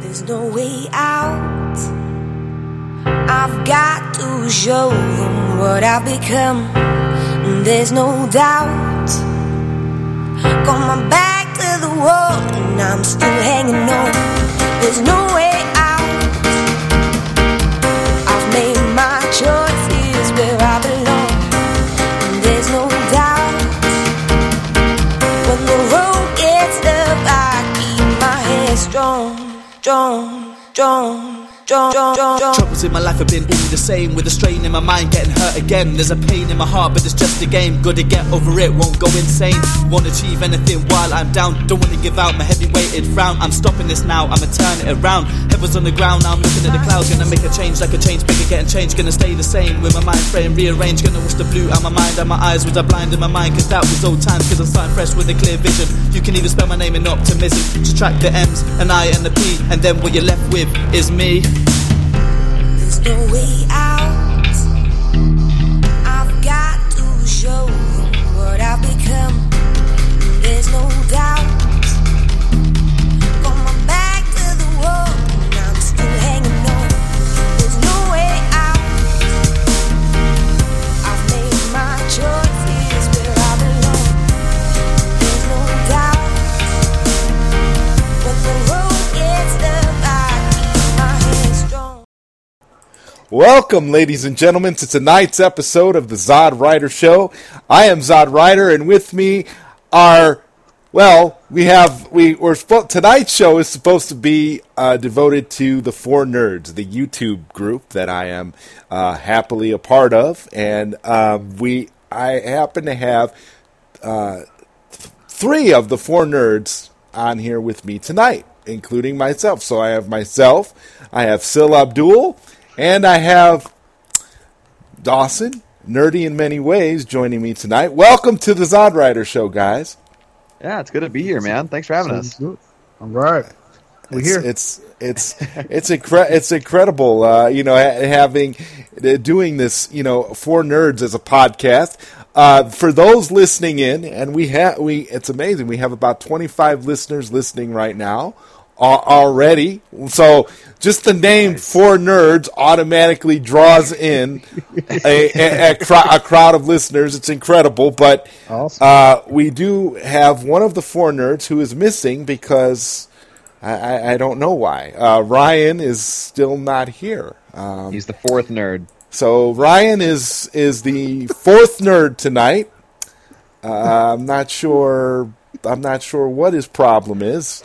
There's no way out. I've got to show them what I've become. There's no doubt. Got my back to the wall and I'm still hanging on. There's no way out. I've made my choice. Strong. Troubles in my life have been all the same With a strain in my mind getting hurt again. There's a pain in my heart but it's just a game. Gotta get over it, won't go insane. Won't achieve anything while I'm down. Don't wanna give out my heavy weighted frown. I'm stopping this now, I'ma turn it around. Heaven's on the ground, now I'm looking at the clouds. Gonna make a change like a change, bigger getting changed. Gonna stay the same with my mind frame rearranged. Gonna wash the blue out my mind and my eyes Was I blind in my mind. Cause that was old times Cause I'm starting fresh with a clear vision. You can even spell my name in optimism. Subtract the M's, and I and the P. And then what you're left with is me There's no way Welcome, ladies and gentlemen, to tonight's episode of the Zod Rider Show. I am Zod Rider, and with me are, well, we have we tonight's show is supposed to be uh, devoted to the Four Nerds, the YouTube group that I am uh, happily a part of, and um, we I happen to have uh, three of the four nerds on here with me tonight, including myself. So I have myself, I have Sil Abdul, and I have Dawson, nerdy in many ways, joining me tonight. Welcome to the Zod Rider Show, guys. Yeah, it's good to be here, man. Thanks for having us. All right. We're it's, here. It's it's it's incre- it's incredible, uh, you know, having uh, doing this, you know, for nerds as a podcast. Uh, for those listening in, and we have we, it's amazing. We have about twenty five listeners listening right now al- already. So just the name Four Nerds automatically draws in a, a, a, cro- a crowd of listeners. It's incredible, but Awesome. uh, we do have one of the four nerds who is missing because I, I, I don't know why. Uh, Ryan is still not here. Um, He's the fourth nerd. so Ryan is is the fourth nerd tonight. Uh, I'm not sure. I'm not sure what his problem is.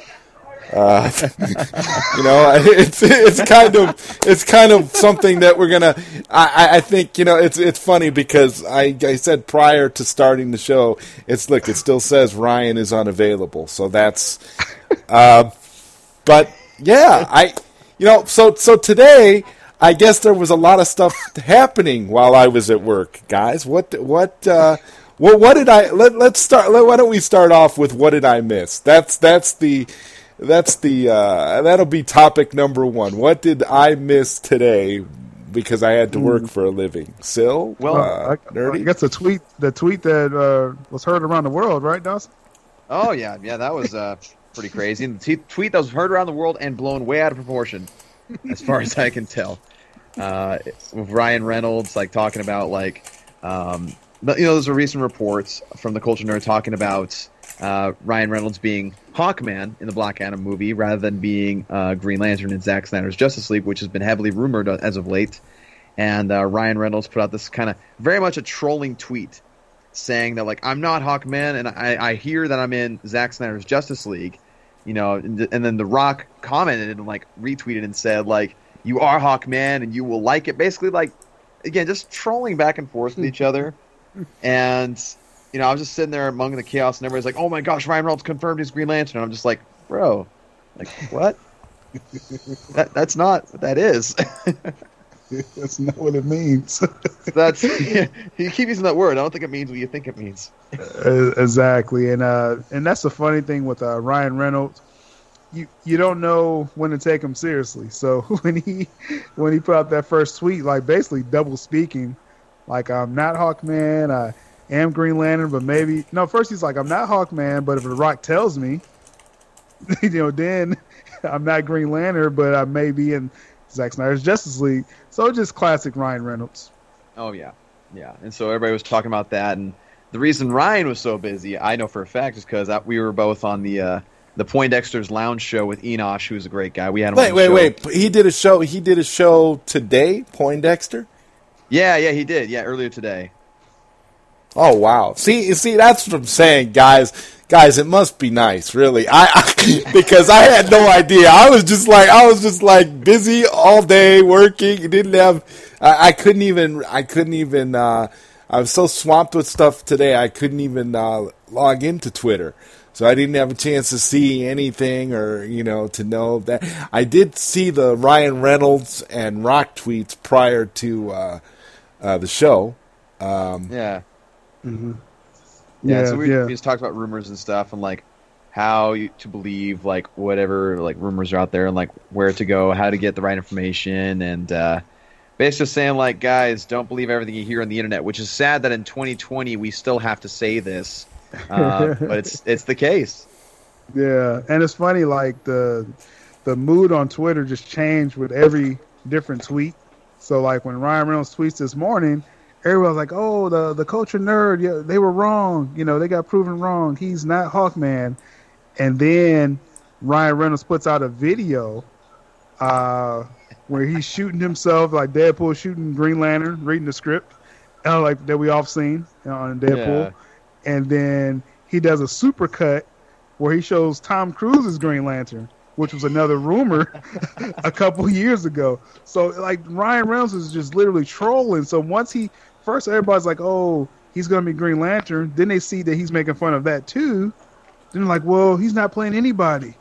Uh, you know, it's it's kind of it's kind of something that we're gonna. I, I- think you know it's it's funny because I I said prior to starting the show, it's look it still says Ryan is unavailable, so that's. Uh, but yeah, I you know so so today I guess there was a lot of stuff happening while I was at work, guys. What what uh, what what did I let let's start let, why don't we start off with what did I miss? That's that's the that's the uh, that'll be topic number 1. What did I miss today because I had to work for a living? Sil? Well, uh, I, I guess the tweet, the tweet that uh, was heard around the world, right, Dawson? Oh yeah, yeah, that was uh, pretty crazy. And the t- tweet that was heard around the world and blown way out of proportion, as far as I can tell. Uh, with Ryan Reynolds like talking about like, um, you know, there's a recent reports from the Culture Nerd talking about uh, Ryan Reynolds being Hawkman in the Black Adam movie rather than being uh, Green Lantern in Zack Snyder's Justice League, which has been heavily rumored as of late. And uh, Ryan Reynolds put out this kind of very much a trolling tweet saying that like I'm not Hawkman and I, I hear that I'm in Zack Snyder's Justice League, you know, and, and then The Rock commented and like retweeted and said like you are Hawkman and you will like it. Basically like again just trolling back and forth with each other, and you know I was just sitting there among the chaos and everybody's like oh my gosh Ryan Reynolds confirmed he's Green Lantern and I'm just like bro like what. that, that's not what that is. That's not what it means. That's you keep using that word. I don't think it means what you think it means. Exactly, and uh, and that's the funny thing with uh, Ryan Reynolds. You you don't know when to take him seriously. So when he when he put out that first tweet, like basically double speaking, like I'm not Hawkman, I am Green Lantern, but maybe no. First he's like I'm not Hawkman, but if The Rock tells me, you know, then I'm not Green Lantern, but I may be in Zack Snyder's Justice League. So just classic Ryan Reynolds. Oh yeah, yeah. And so everybody was talking about that, and the reason Ryan was so busy, I know for a fact, is because we were both on the uh, the Poindexter's Lounge show with Enosh, who's a great guy. We had him Wait, on the wait, show. wait. He did a show. He did a show today, Poindexter. Yeah, yeah, he did. Yeah, earlier today. Oh wow! See, see, that's what I'm saying, guys. Guys, it must be nice, really. I, I because I had no idea. I was just like, I was just like busy all day working. Didn't have, I, I couldn't even, I couldn't even. uh I was so swamped with stuff today. I couldn't even uh, log into Twitter, so I didn't have a chance to see anything or you know to know that. I did see the Ryan Reynolds and Rock tweets prior to uh, uh, the show. Um, Yeah. Mm-hmm. Yeah, Yeah, so we, yeah. we just talked about rumors and stuff and like how you, to believe like whatever like rumors are out there and like where to go, how to get the right information, and uh, basically saying like guys, don't believe everything you hear on the internet. Which is sad that in 2020 we still have to say this, uh, but it's it's the case. Yeah, and it's funny like the the mood on Twitter just changed with every different tweet. So like when Ryan Reynolds tweets this morning, everyone's like, "Oh, the the culture nerd, yeah, they were wrong. You know, they got proven wrong. He's not Hawkman." And then Ryan Reynolds puts out a video uh, where he's shooting himself, like Deadpool shooting Green Lantern, reading the script, uh, like that we all seen on Deadpool. And then he does a super cut where he shows Tom Cruise's Green Lantern, which was another rumor a couple years ago. So like Ryan Reynolds is just literally trolling. So once he first everybody's like, "Oh, he's going to be Green Lantern." Then they see that he's making fun of that too. Then they're like, "Well, he's not playing anybody."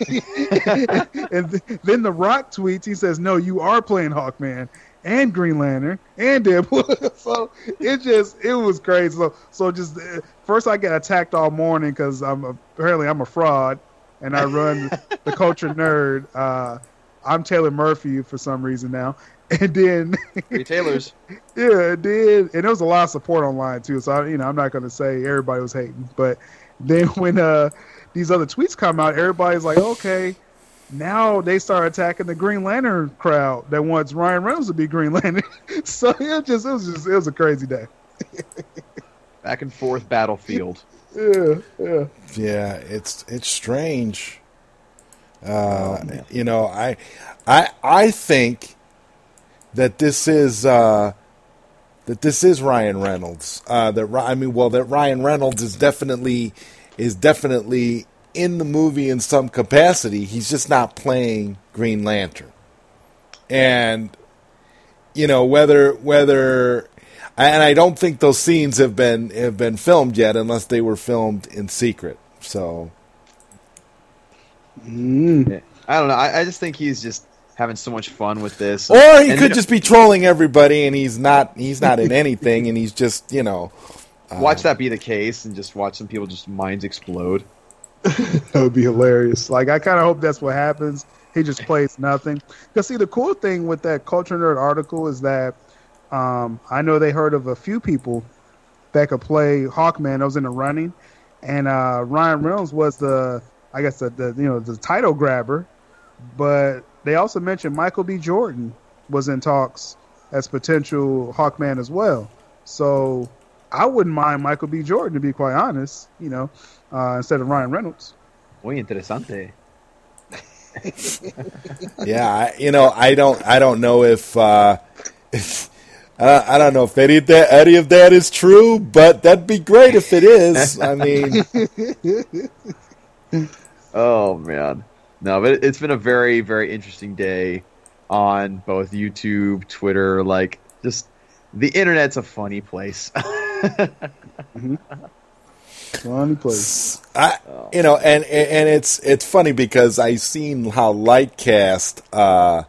and th- then the Rock tweets. He says, "No, you are playing Hawkman." And Green Lantern and Deadpool, so it just it was crazy. So so just uh, first I get attacked all morning because I'm a, apparently I'm a fraud, and I run the culture nerd. Uh, I'm Taylor Murphy for some reason now, and then Three Taylors. yeah, it did, and there was a lot of support online too. So I, you know, I'm not going to say everybody was hating, but then when uh, these other tweets come out, everybody's like, okay, now they start attacking the Green Lantern crowd that wants Ryan Reynolds to be Green Lantern. so it just, it was just, it was a crazy day. Back and forth battlefield. Yeah, yeah. Yeah, it's it's strange. Uh, you know, I I I think that this is uh, that this is Ryan Reynolds. Uh, that I mean, well, that Ryan Reynolds is definitely is definitely in the movie in some capacity. He's just not playing Green Lantern, and you know whether whether and I don't think those scenes have been have been filmed yet, unless they were filmed in secret. So Mm. I don't know. I, I just think he's just having so much fun with this. Or he And, could you know, just be trolling everybody, and he's not. He's not in anything, and he's just you know. watch that be the case and just watch some people just minds explode. That would be hilarious. Like I kind of hope that's what happens. He just plays nothing. Because see, the cool thing with that Culture Nerd article is that um, I know they heard of a few people that could play Hawkman. I was in the running, and uh, Ryan Reynolds was the, I guess the, the you know the title grabber. But they also mentioned Michael B. Jordan was in talks as potential Hawkman as well. So I wouldn't mind Michael B. Jordan to be quite honest. You know, uh, instead of Ryan Reynolds. Muy interesante. Yeah, I, you know, I don't. I don't know if. Uh, if I I don't know if any of that any of that is true, but that'd be great if it is. I mean, Oh man, no, but it's been a very, very interesting day on both YouTube, Twitter. Like, just the internet's a funny place. Funny place. I, you know, and and it's it's funny because I seen how Lightcast, uh,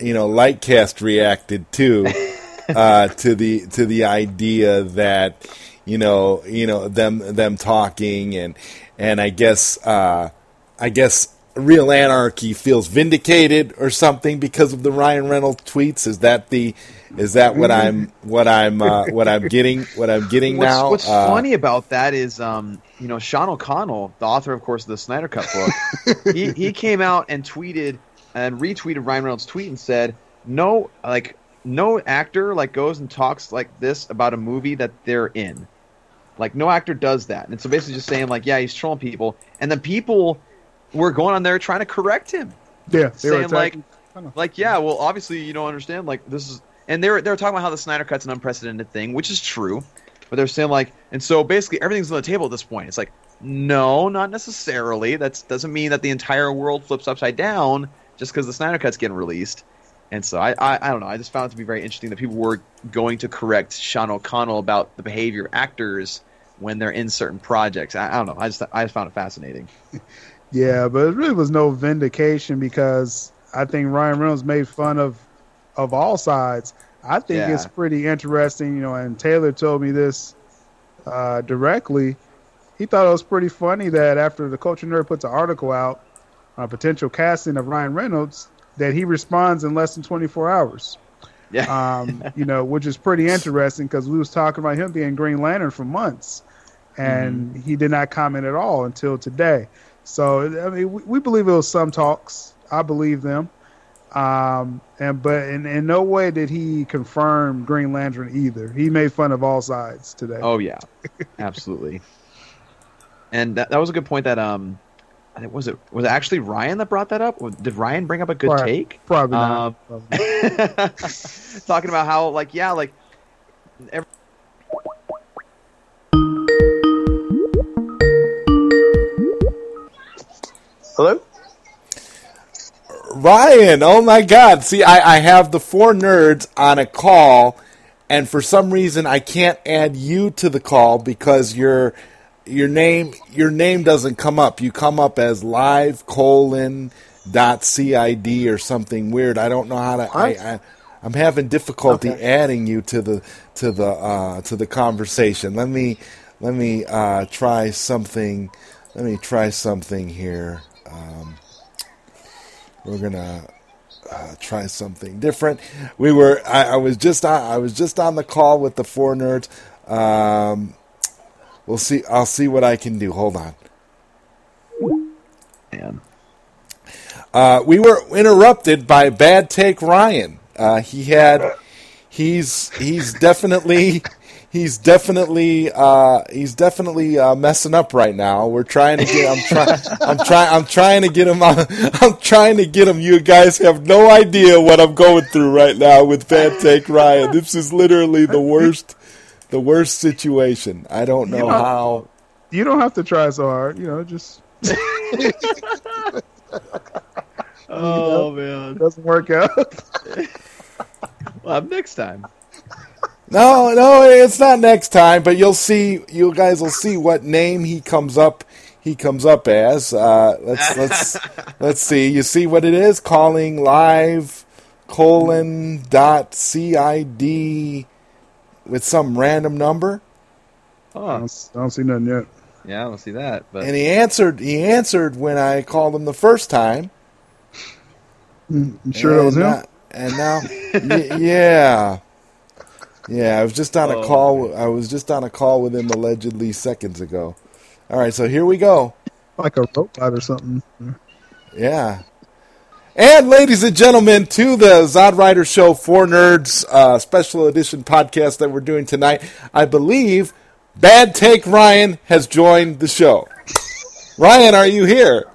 you know, Lightcast reacted too uh, to the to the idea that you know you know them them talking and and I guess uh, I guess Real Anarchy feels vindicated or something because of the Ryan Reynolds tweets. Is that the is that what I'm what I'm uh, what I'm getting what I'm getting What's, now? what's Uh, funny about that is, um, you know, Sean O'Connell, the author, of course, of the Snyder Cut book, he, he came out and tweeted and retweeted Ryan Reynolds' tweet and said, "No, like no actor like goes and talks like this about a movie that they're in. Like no actor does that." And so basically, just saying like, "Yeah, he's trolling people," and then people were going on there trying to correct him Yeah, they were saying like, like yeah, well, obviously you don't understand. Like this is, and they were they were talking about how the Snyder Cut's an unprecedented thing, which is true. But they're saying like, and so basically everything's on the table at this point. It's like, no, not necessarily. That doesn't mean that the entire world flips upside down just because the Snyder Cut's getting released. And so I, I, I don't know. I just found it to be very interesting that people were going to correct Sean O'Connell about the behavior of actors when they're in certain projects. I, I don't know. I just I just found it fascinating. Yeah, but it really was no vindication because I think Ryan Reynolds made fun of of all sides. I think Yeah. it's pretty interesting, you know. And Taylor told me this uh, directly. He thought it was pretty funny that after the Culture Nerd puts an article out on a potential casting of Ryan Reynolds, that he responds in less than 24 hours. Yeah. Um, you know, which is pretty interesting because we was talking about him being Green Lantern for months, and he did not comment at all until today. So I mean, we, we believe it was some talks. I believe them, um, and but in, in no way did he confirm Green Lantern either. He made fun of all sides today. Oh yeah, absolutely. And that, that was a good point. That um, I was it was it actually Ryan that brought that up? Did Ryan bring up a good Probably- take? Probably Um, not. Probably. Talking about how like yeah like. Every, Hello? Ryan, oh my God! See, I, I have the four nerds on a call, and for some reason I can't add you to the call because your your name your name doesn't come up. You come up as live colon dot cid or something weird. I don't know how to. I, I I'm having difficulty Okay. adding you to the to the uh, to the conversation. Let me let me uh, try something. Let me try something here. Um, we're gonna uh, try something different. We were. I, I was just. On, I was just on the call with the four nerds. Um, we'll see. I'll see what I can do. Hold on. man. Uh, we were interrupted by Bad Take Ryan. Uh, he had. He's he's definitely he's definitely uh, he's definitely uh, messing up right now. We're trying to get. I'm trying. I'm trying. I'm trying to get him. On, I'm trying to get him. You guys have no idea what I'm going through right now with Bad Take Ryan. This is literally the worst. The worst situation. I don't know You know- how. you don't have to try so hard. You know, just Oh man. it doesn't work out. Well, up next time. No, no, it's not next time, but you'll see. You guys will see what name he comes up. He comes up as. Uh, let's let's let's see. You see what it is? Calling live colon dot cid with some random number, I, Huh. don't, I don't see nothing yet. Yeah, I don't see that. But and he answered. He answered when I called him the first time. You sure that was and, him? uh, and now, y- yeah, yeah. I was just on a Oh, call. I was just on a call with him allegedly seconds ago. All right, so here we go. like a robot or something. Yeah. And ladies and gentlemen, to the Zod Rider Show Four Nerds uh, special edition podcast that we're doing tonight, I believe Bad Take Ryan has joined the show. Ryan, are you here?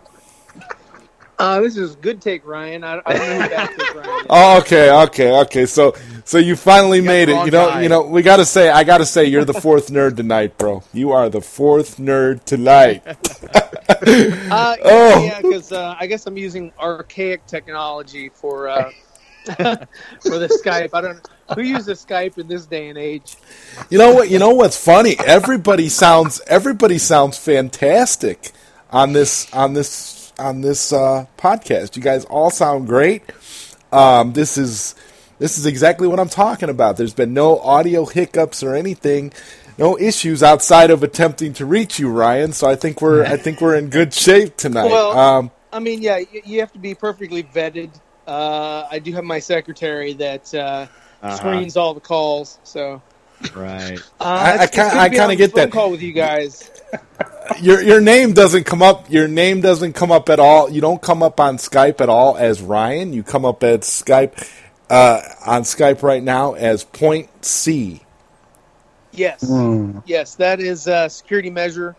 Uh, this is good take, Ryan. I, I don't know who bad take Ryan. Oh, okay, okay, okay. So, so you finally got made it. You know, guy. you know. We got to say, I got to say, you're the fourth nerd tonight, bro. You are the fourth nerd tonight. Uh, Oh. Yeah, because uh, I guess I'm using archaic technology for uh, for the Skype. I don't who uses Skype in this day and age. You know what? You know what's funny? Everybody sounds everybody sounds fantastic on this on this on this uh, podcast. You guys all sound great. Um, this is this is exactly what I'm talking about. There's been no audio hiccups or anything, no issues outside of attempting to reach you, Ryan. So I think we're I think we're in good shape tonight. Well, um, I mean, yeah, you, you have to be perfectly vetted. Uh, I do have my secretary that uh, Uh-huh. screens all the calls, so Right. uh, I- I it's- it's kinda- I kinda get phone that. call with you guys. Your your name doesn't come up. Your name doesn't come up at all. You don't come up on Skype at all as Ryan. You come up at Skype uh, on Skype right now as Point C. Yes, Hmm. yes, that is a security measure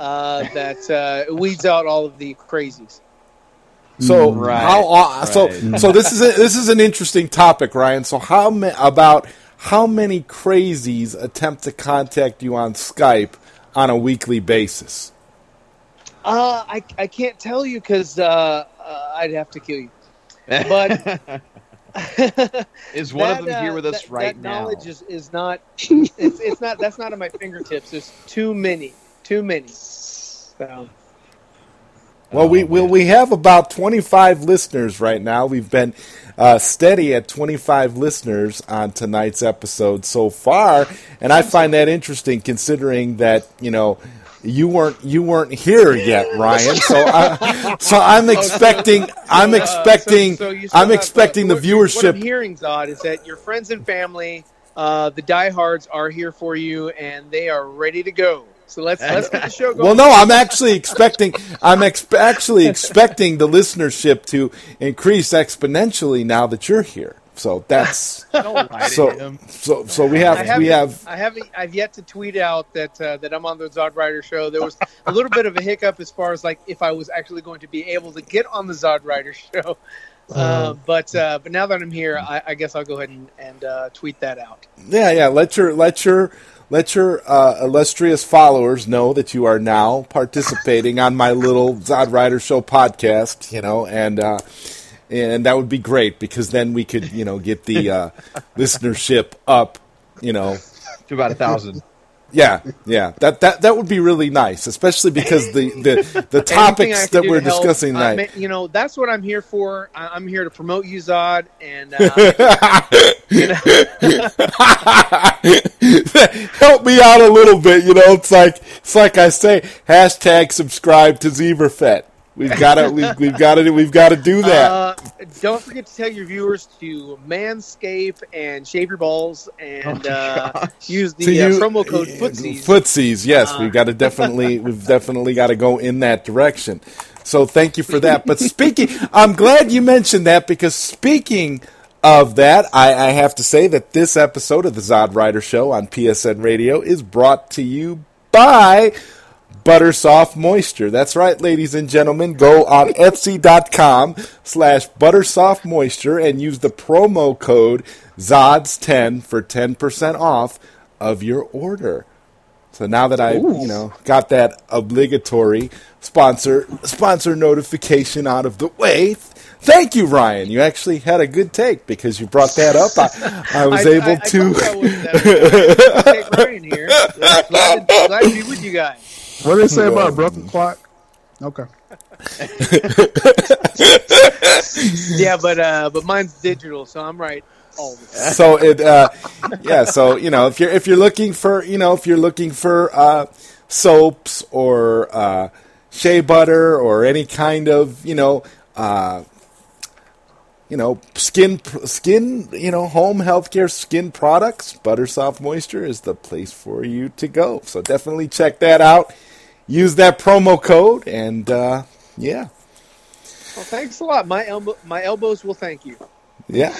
uh, that uh, weeds out all of the crazies. So Right, how uh, so so this is a, this is an interesting topic, Ryan. So how ma- about how many crazies attempt to contact you on Skype on a weekly basis? Uh, I, I can't tell you because uh, uh, I'd have to kill you. But is one that, of them here uh, with us that, right that now? knowledge is, is not it's, it's not that's not at my fingertips there's too many too many so Well, we well, we have about 25 listeners right now. We've been uh, steady at 25 listeners on tonight's episode so far, and I find that interesting considering that you know you weren't you weren't here yet, Ryan. So I, so I'm expecting I'm uh, expecting so- so I'm expecting uh, the what- what I'm viewership. hearing Zod is that your friends and family uh, the diehards are here for you and they are ready to go so let's let's get the show going Well, no, I'm actually expecting I'm ex- actually expecting the listenership to increase exponentially now that you're here. So that's Don't lie to so him. so so we have haven't, we have I haven't. I've yet to tweet out that uh, that I'm on the Zod Rider show. There was a little bit of a hiccup as far as like if I was actually going to be able to get on the Zod Rider show. Uh, but uh, but now that I'm here, I, I guess I'll go ahead and, and uh, tweet that out. Yeah, yeah. Let your let your let your uh, illustrious followers know that you are now participating on my little Zod Rider Show podcast. You know, and uh, and that would be great because then we could you know get the uh, listenership up. You know, To about a thousand. Yeah, yeah. That that that would be really nice, especially because the the, the topics that we're to help, discussing I tonight. mean, you know, that's what I'm here for. I'm here to promote you, Zod, and uh, Help me out a little bit, you know. It's like it's like I say, hashtag subscribe to Zebrafet. We've got to we've, we've got to we've got to do that. uh, don't forget to tell your viewers to manscape and shave your balls and Oh uh, use the So uh, you- promo code uh, Footsies. Footsies, yes, Uh, we've got to definitely we've definitely got to go in that direction. So thank you for that. But speaking, I'm glad you mentioned that because speaking of that, I, I have to say that this episode of the Zod Rider Show on PSN Radio is brought to you by Buttersoft Moisture. That's right, ladies and gentlemen. Go on Etsy.com slash butter soft Moisture and use the promo code ZODS10 for 10% off of your order. So now that I, you know, got that obligatory sponsor sponsor notification out of the way, thank you, Ryan. You actually had a good take because you brought that up. I, I was I- able I, I to. told you I was, Take Ryan here. Glad to, glad to be with you guys. What did they say about a broken clock? Okay. Yeah, but uh, but mine's digital, so I'm right all the time. so it uh yeah so you know if you're if you're looking for you know if you're looking for uh soaps or uh shea butter or any kind of you know uh you know skin skin you know home healthcare skin products buttersoft moisture is the place for you to go so definitely check that out use that promo code and uh yeah Well, thanks a lot. My elbow, my elbows will thank you. Yeah,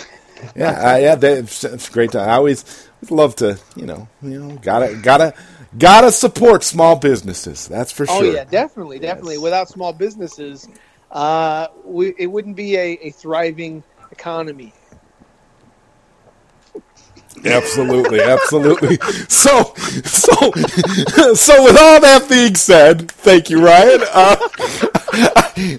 yeah, uh, yeah. That, it's, it's great. To, I always love to, you know, you know, gotta, gotta, gotta support small businesses. That's for Oh sure. Oh yeah, definitely, definitely. Without small businesses, uh, we, it wouldn't be a, a thriving economy. Absolutely, absolutely. So, so, so, with all that being said, thank you, Ryan. Uh,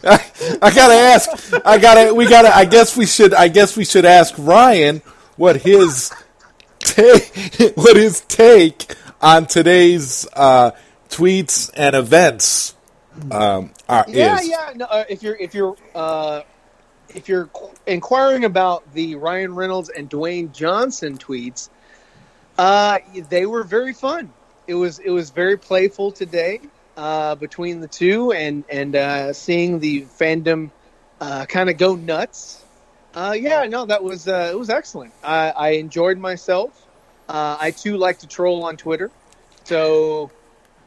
I, I gotta ask. I gotta. We gotta. I guess we should. I guess we should ask Ryan what his take. What his take on today's uh, tweets and events um, are Yeah, is. yeah. No, uh, if you're if you're uh, if you're qu- inquiring about the Ryan Reynolds and Dwayne Johnson tweets, uh, they were very fun. It was it was very playful today. uh, between the two, and and uh, seeing the fandom uh, kind of go nuts. Uh, yeah, no, that was uh, it was excellent. I, I enjoyed myself. Uh, I too like to troll on Twitter, so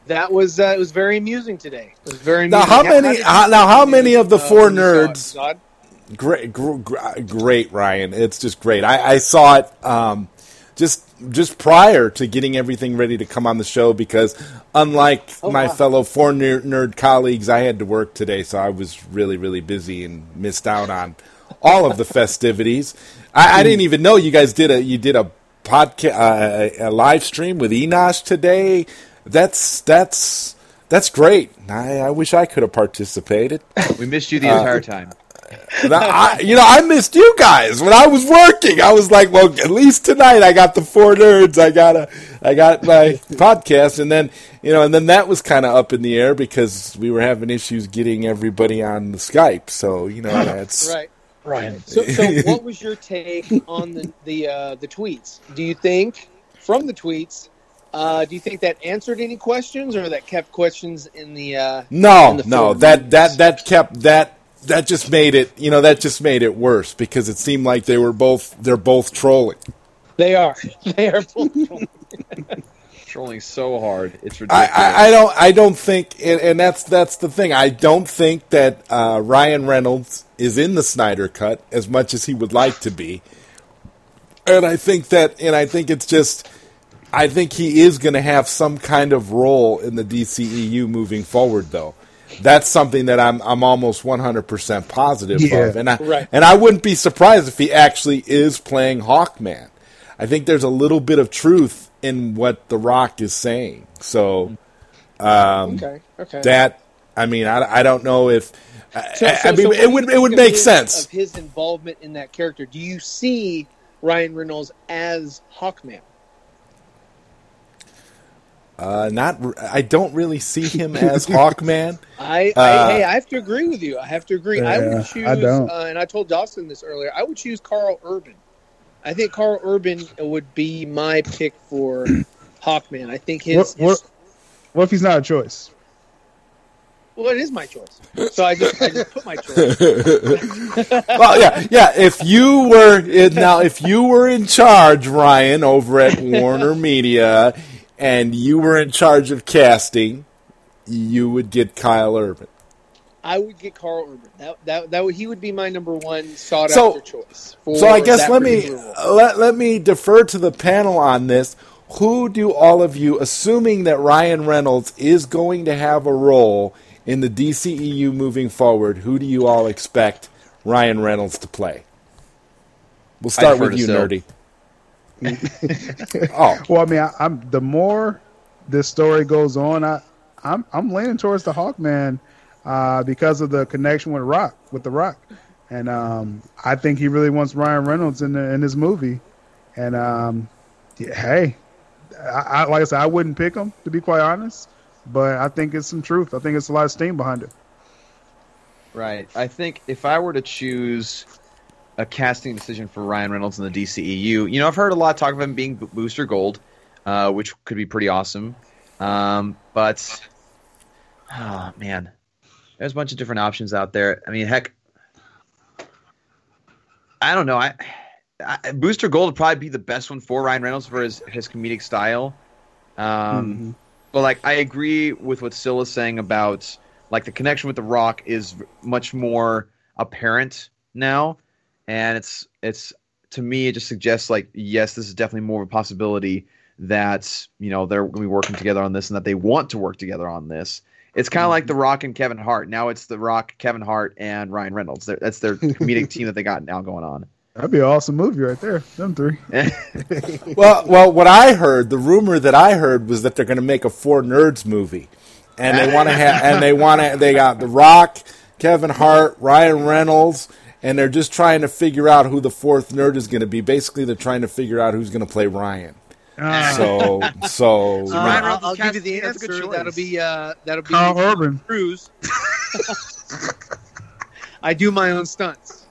that was uh, it was very amusing today. It was very Now, how many- how- now, how many of the uh, four when you saw it, nerds- Great, gr- gr- great, Ryan. It's just great. I, I saw it um, just just prior to getting everything ready to come on the show because, unlike Oh, my wow. fellow four nerd, nerd colleagues, I had to work today, so I was really, really busy and missed out on all of the festivities. I, I didn't even know you guys did a you did a podcast uh, a live stream with Enosh today. That's that's that's great. I, I wish I could have participated. We missed you the Uh, entire time. And I, you know, I missed you guys when I was working. I was like, well, at least tonight I got the four nerds. I got a, I got my podcast, and then you know, and then that was kind of up in the air because we were having issues getting everybody on the Skype. So you know, that's Right. Right. So, so what was your take on the the uh, the tweets? Do you think from the tweets? Uh, do you think that answered any questions, or that kept questions in the? Uh, No, in the no, that that that kept that that just made it. You know, that just made it worse because it seemed like they were both they're both trolling. They are. They are. Trolling so hard, it's I, ridiculous. I, I don't I don't think and, and that's that's the thing. I don't think that uh, Ryan Reynolds is in the Snyder cut as much as he would like to be. And I think that and I think it's just I think he is going to have some kind of role in the DCEU moving forward though. That's something that I'm I'm almost 100% positive Yeah. of. And I Right. and I wouldn't be surprised if he actually is playing Hawkman. I think there's a little bit of truth in what The Rock is saying. So um, okay. Okay. that I mean, I, I don't know if I, So- I- so- I mean so it would it think would of make his- sense. of his involvement in that character. Do you see Ryan Reynolds as Hawkman? Uh, not r- I don't really see him as Hawkman. I, Uh, hey, I have to agree with you. I have to agree. I would choose, I don't. Uh, and I told Dawson this earlier. I would choose Karl Urban. I think Karl Urban would be my pick for Hawkman. I think his, What, what, his what if he's not a choice? well, it is my choice. So I just I just put my choice. well, yeah, yeah. If you were in, now, if you were in charge, Ryan, over at Warner Media, and you were in charge of casting, you would get Kyle Urban. I would get Karl Urban. That that that would, he would be my number one sought So- after choice. For So I guess let me role. let, let me defer to the panel on this. Who do all of you, assuming that Ryan Reynolds is going to have a role in the DCEU moving forward, who do you all expect Ryan Reynolds to play? We'll start defer with you, Sil. Nerdy. oh, Well, I mean, I, I'm the more this story goes on, I I'm I'm leaning towards the Hawkman uh, because of the connection with Rock with the Rock, and um, I think he really wants Ryan Reynolds in the, in his movie, and um, yeah, hey, I, I, like I said, I wouldn't pick him to be quite honest, but I think it's some truth. I think it's a lot of steam behind it. Right. I think if I were to choose a casting decision for Ryan Reynolds in the DCEU, you know, I've heard a lot of talk of him being Booster Gold, uh, which could be pretty awesome. Um, but, oh, man. There's a bunch of different options out there. I mean, heck, I don't know. I, I Booster Gold would probably be the best one for Ryan Reynolds for his, his comedic style. Um, But like, I agree with what Sil is saying about like the connection with the Rock is much more apparent now, and it's it's to me it just suggests like yes, this is definitely more of a possibility that you know they're going to be working together on this and that they want to work together on this. It's kind of mm-hmm. like the Rock and Kevin Hart. Now it's the Rock, Kevin Hart, and Ryan Reynolds. They're, that's their comedic team that they got now going on. That'd be an awesome movie right there. Them three. well, well. What I heard, the rumor that I heard was that they're going to make a Four Nerds movie, and they want to have, and they want to. They got The Rock, Kevin Hart, Ryan Reynolds, and they're just trying to figure out who the fourth nerd is going to be. Basically, they're trying to figure out who's going to play Ryan. Ah, So, so Uh, Ryan I'll, I'll give you the casting, that's a good answer. That'll be uh, that'll be Karl Urban. Cruise. I do my own stunts.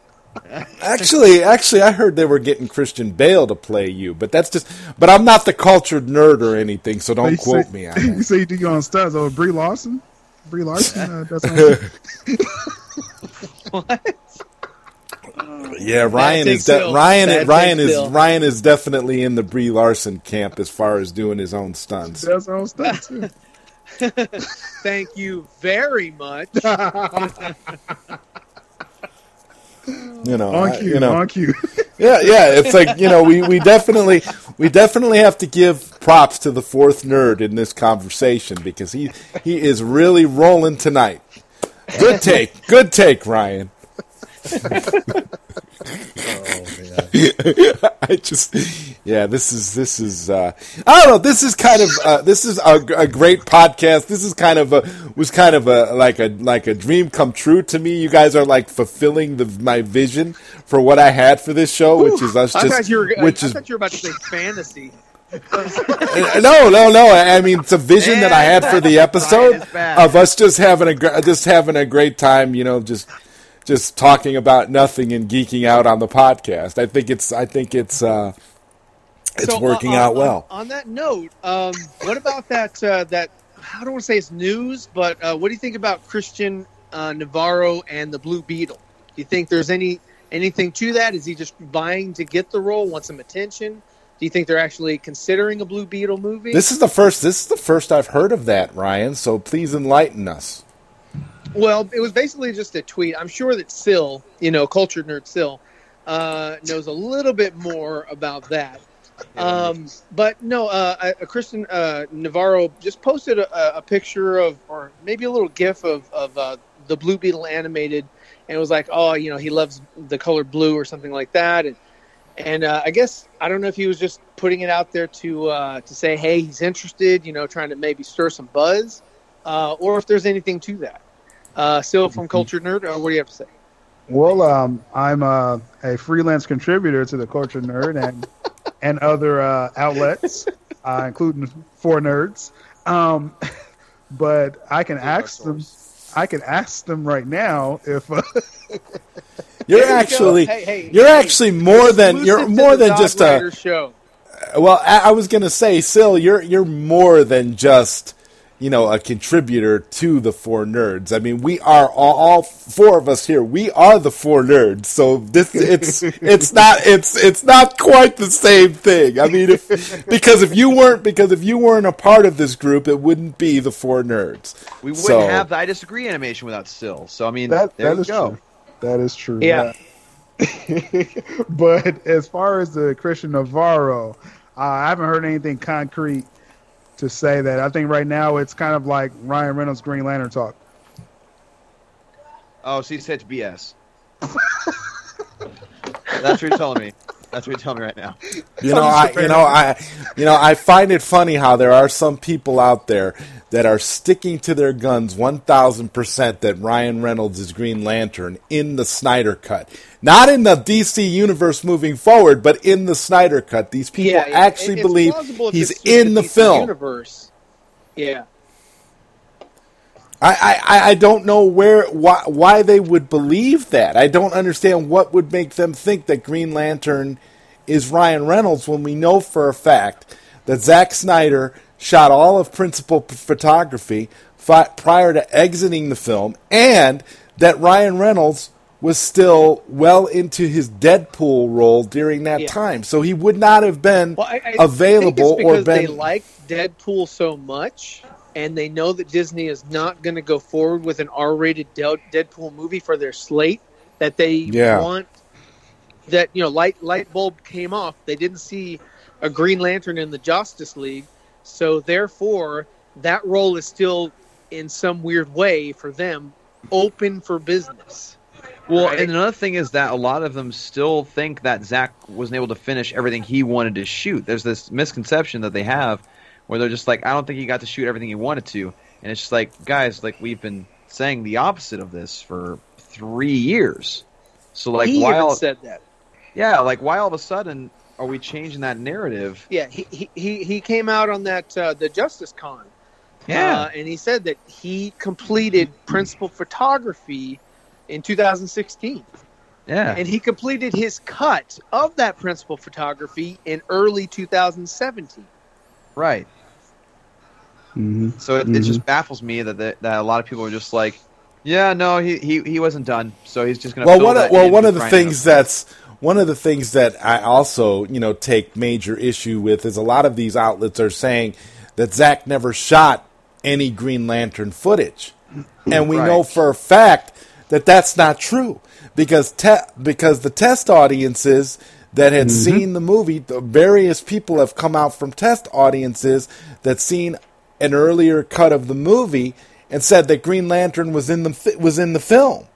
Actually, actually, I heard they were getting Christian Bale to play you, but that's just. But I'm not the cultured nerd or anything, so don't quote say, me on You say you do your own stunts over Brie Larson? Brie Larson uh, does something. What? Yeah, Ryan is de- Ryan. Bad Ryan is Bill. Ryan is definitely in the Brie Larson camp as far as doing his own stunts. does her own stuff too. Thank you very much. You know, on I- cue, you know, on cue. yeah, yeah. It's like you know, we, we definitely we definitely have to give props to the fourth nerd in this conversation because he he is really rolling tonight. Good take, good take, Ryan. I just, yeah, this is this is. Uh, I don't know. This is kind of uh, this is a, a great podcast. This is kind of a was kind of a like a like a dream come true to me. You guys are like fulfilling the my vision for what I had for this show, which is us I just were. which I is thought you were about to say fantasy. no, no, no. I I mean, it's a vision that I had for the episode Brian is back. of us just having a gr- just having a great time. You know, just just talking about nothing and geeking out on the podcast. I think it's I think it's uh, it's So, uh, working on- out well. On, that note, um, what about that? Uh, that I don't want to say it's news, but uh, what do you think about Christian uh, Navarro and the Blue Beetle? Do you think there's any anything to that? Is he just vying to get the role, want some attention? Do you think they're actually considering a Blue Beetle movie? This is the first. This is the first I've heard of that, Ryan. So please enlighten us. Well, it was basically just a tweet. I'm sure that Sil, you know, cultured nerd Sil, uh, knows a little bit more about that. Um, but no, uh, a, a Christian uh, Navarro just posted a, a picture of, or maybe a little GIF of of uh, the Blue Beetle animated, and it was like, oh, you know, he loves the color blue or something like that, and and uh, I guess I don't know if he was just putting it out there to uh, to say, hey, he's interested, you know, trying to maybe stir some buzz, uh, or if there's anything to that. Uh, Sil from Culture Nerd, uh, what do you have to say? Well, um, I'm uh, a freelance contributor to the Culture Nerd and and other uh, outlets, uh, including Four Nerds. Um, but I can ask them. I can ask them right now if uh, You're There actually Hey, hey, you're hey. actually more than you're more than just a show. Well, I, I was gonna say, Sil, you're you're more than just you know a contributor to the four nerds. I mean, we are all, all four of us here. We are the four nerds. So this it's it's not it's it's not quite the same thing. I mean, if because if you weren't because if you weren't a part of this group, it wouldn't be the four nerds. We wouldn't So- have the I disagree animation without Sil. So I mean, that there that you is go. true. That is true. Yeah. but as far as the Christian Navarro, uh, I haven't heard anything concrete to say that. I think right now it's kind of like Ryan Reynolds Green Lantern talk. Oh, so you said BS. That's what you're telling me. That's what you're telling me right now. You know, I you know I you know I find it funny how there are some people out there that are sticking to their guns one thousand percent that Ryan Reynolds is Green Lantern in the Snyder cut, not in the DC universe moving forward, but in the Snyder cut. These people Yeah, actually believe he's in the DC film. universe. Yeah. I, I, I- I don't know where why, why they would believe that. I don't understand what would make them think that Green Lantern is Ryan Reynolds when we know for a fact that Zack Snyder shot all of principal p- photography prior to exiting the film, and that Ryan Reynolds was still well into his Deadpool role during that Yeah. time, so he would not have been Well, I, I available think it's or because they like Deadpool so much, and they know that Disney is not going to go forward with an R-rated Deadpool movie for their slate. That they Yeah. want that you know light light bulb came off. They didn't see a Green Lantern in the Justice League, so therefore that role is still in some weird way for them open for business. Well, Right. and another thing is that a lot of them still think that Zack wasn't able to finish everything he wanted to shoot. There's this misconception that they have where they're just like, I don't think he got to shoot everything he wanted to. And it's just like, guys, like we've been saying the opposite of this for three years. So like he while even said that. yeah, like why all of a sudden are we changing that narrative? Yeah, he, he- he, he came out on that uh, the Justice Con. Yeah. Uh, and he said that he completed principal photography in 2016. yeah. And he completed his cut of that principal photography in early 2017. right. Mm-hmm. So it, it just baffles me that, that that a lot of people are just like, yeah, no, he he, he wasn't done, so he's just gonna. well one of, that well one of the things Reynolds. that's one of the things that I also you know take major issue with is a lot of these outlets are saying that Zack never shot any Green Lantern footage, and we know for a fact that that's not true because te- because the test audiences that had mm-hmm. seen the movie, the various people have come out from test audiences that seen an earlier cut of the movie and said that Green Lantern was in the was in the film.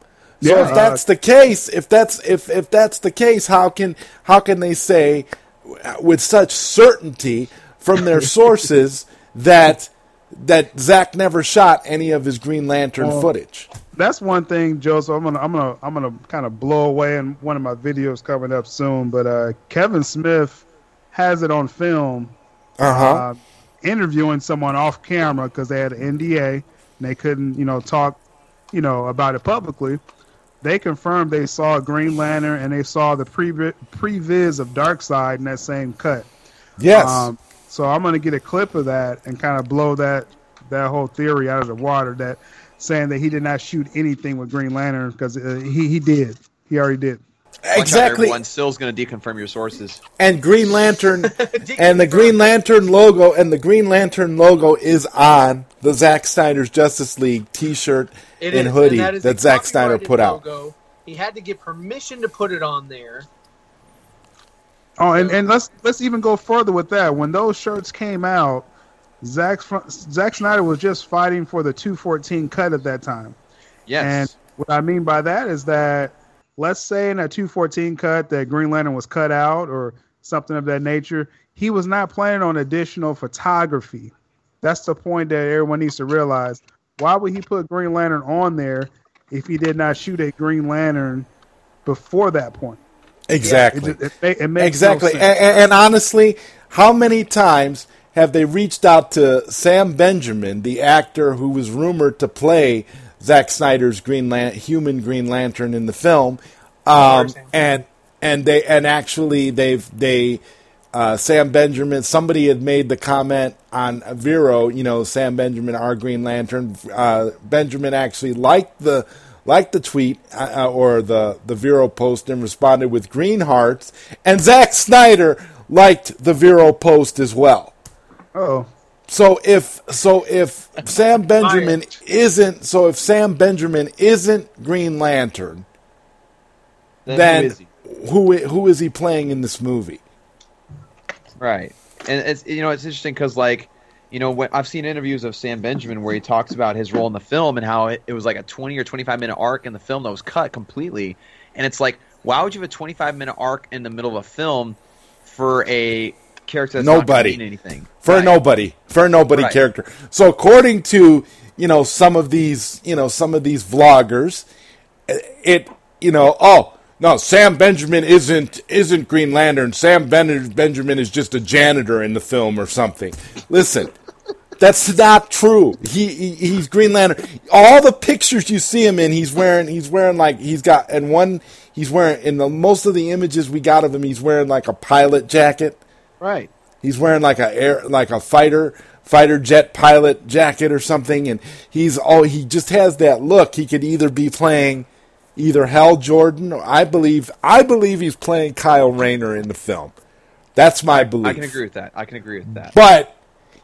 So Yeah, if that's the case, if that's if if that's the case, how can how can they say with such certainty from their sources that that Zack never shot any of his Green Lantern Well, footage? That's one thing, Joseph. I'm gonna I'm gonna I'm gonna kind of blow away in one of my videos coming up soon. But uh, Kevin Smith has it on film Uh-huh. uh, interviewing someone off camera because they had an NDA and they couldn't, you know, talk, you know, about it publicly. They confirmed they saw Green Lantern and they saw the pre previs of Darkseid in that same cut. yes. Um, so I'm gonna get a clip of that and kind of blow that that whole theory out of the water. That saying that he did not shoot anything with Green Lantern because uh, he he did. He already did. Watch out, exactly. Everyone still's going to deconfirm your sources. and Green Lantern and the Green Lantern logo and the Green Lantern logo is on the Zack Snyder's Justice League T-shirt It and is, hoodie and that, is that a Zack Snyder copyrighted put out. He had to get permission to put it on there. Oh, and, and let's let's even go further with that. When those shirts came out, Zack Fr- Zack Snyder was just fighting for the 214 cut at that time. Yes. And what I mean by that is that let's say in a 214 cut that Green Lantern was cut out or something of that nature, he was not planning on additional photography. That's the point that everyone needs to realize. Why would he put Green Lantern on there if he did not shoot a Green Lantern before that point? Exactly. It, just- it, it makes exactly. No and, sense. and- and honestly, how many times have they reached out to Sam Benjamin, the actor who was rumored to play Zack Snyder's Green Lan- human Green Lantern in the film, um, and and they and actually they've they uh, Sam Benjamin. Somebody had made the comment on Vero. You know, Sam Benjamin, our Green Lantern. Uh, Benjamin actually liked the liked the tweet uh, or the the Vero post and responded with green hearts. And Zack Snyder liked the Vero post as well. Oh, So if so if Sam Benjamin isn't so if Sam Benjamin isn't Green Lantern, then, then who is who who is he playing in this movie? Right, and it's you know it's interesting because like you know when I've seen interviews of Sam Benjamin where he talks about his role in the film and how it, it was like a twenty or twenty five minute arc in the film that was cut completely, and it's like why would you have a twenty five minute arc in the middle of a film for a character that's not gonna Nobody. anything for Right. nobody for a nobody Right. character. So according to you know some of these you know some of these vloggers, it you know oh no Sam Benjamin isn't isn't Green Lantern. Sam ben- Benjamin is just a janitor in the film or something. Listen. That's not true. He, he he's Green Lantern. All the pictures you see him in, he's wearing he's wearing like he's got and one he's wearing in the most of the images we got of him, he's wearing like a pilot jacket. right He's wearing like a air, like a fighter, fighter jet pilot jacket or something, and he's all he just has that look. He could either be playing either Hal Jordan, or I believe, I believe he's playing Kyle Rayner in the film. That's my belief. I can agree with that I can agree with that But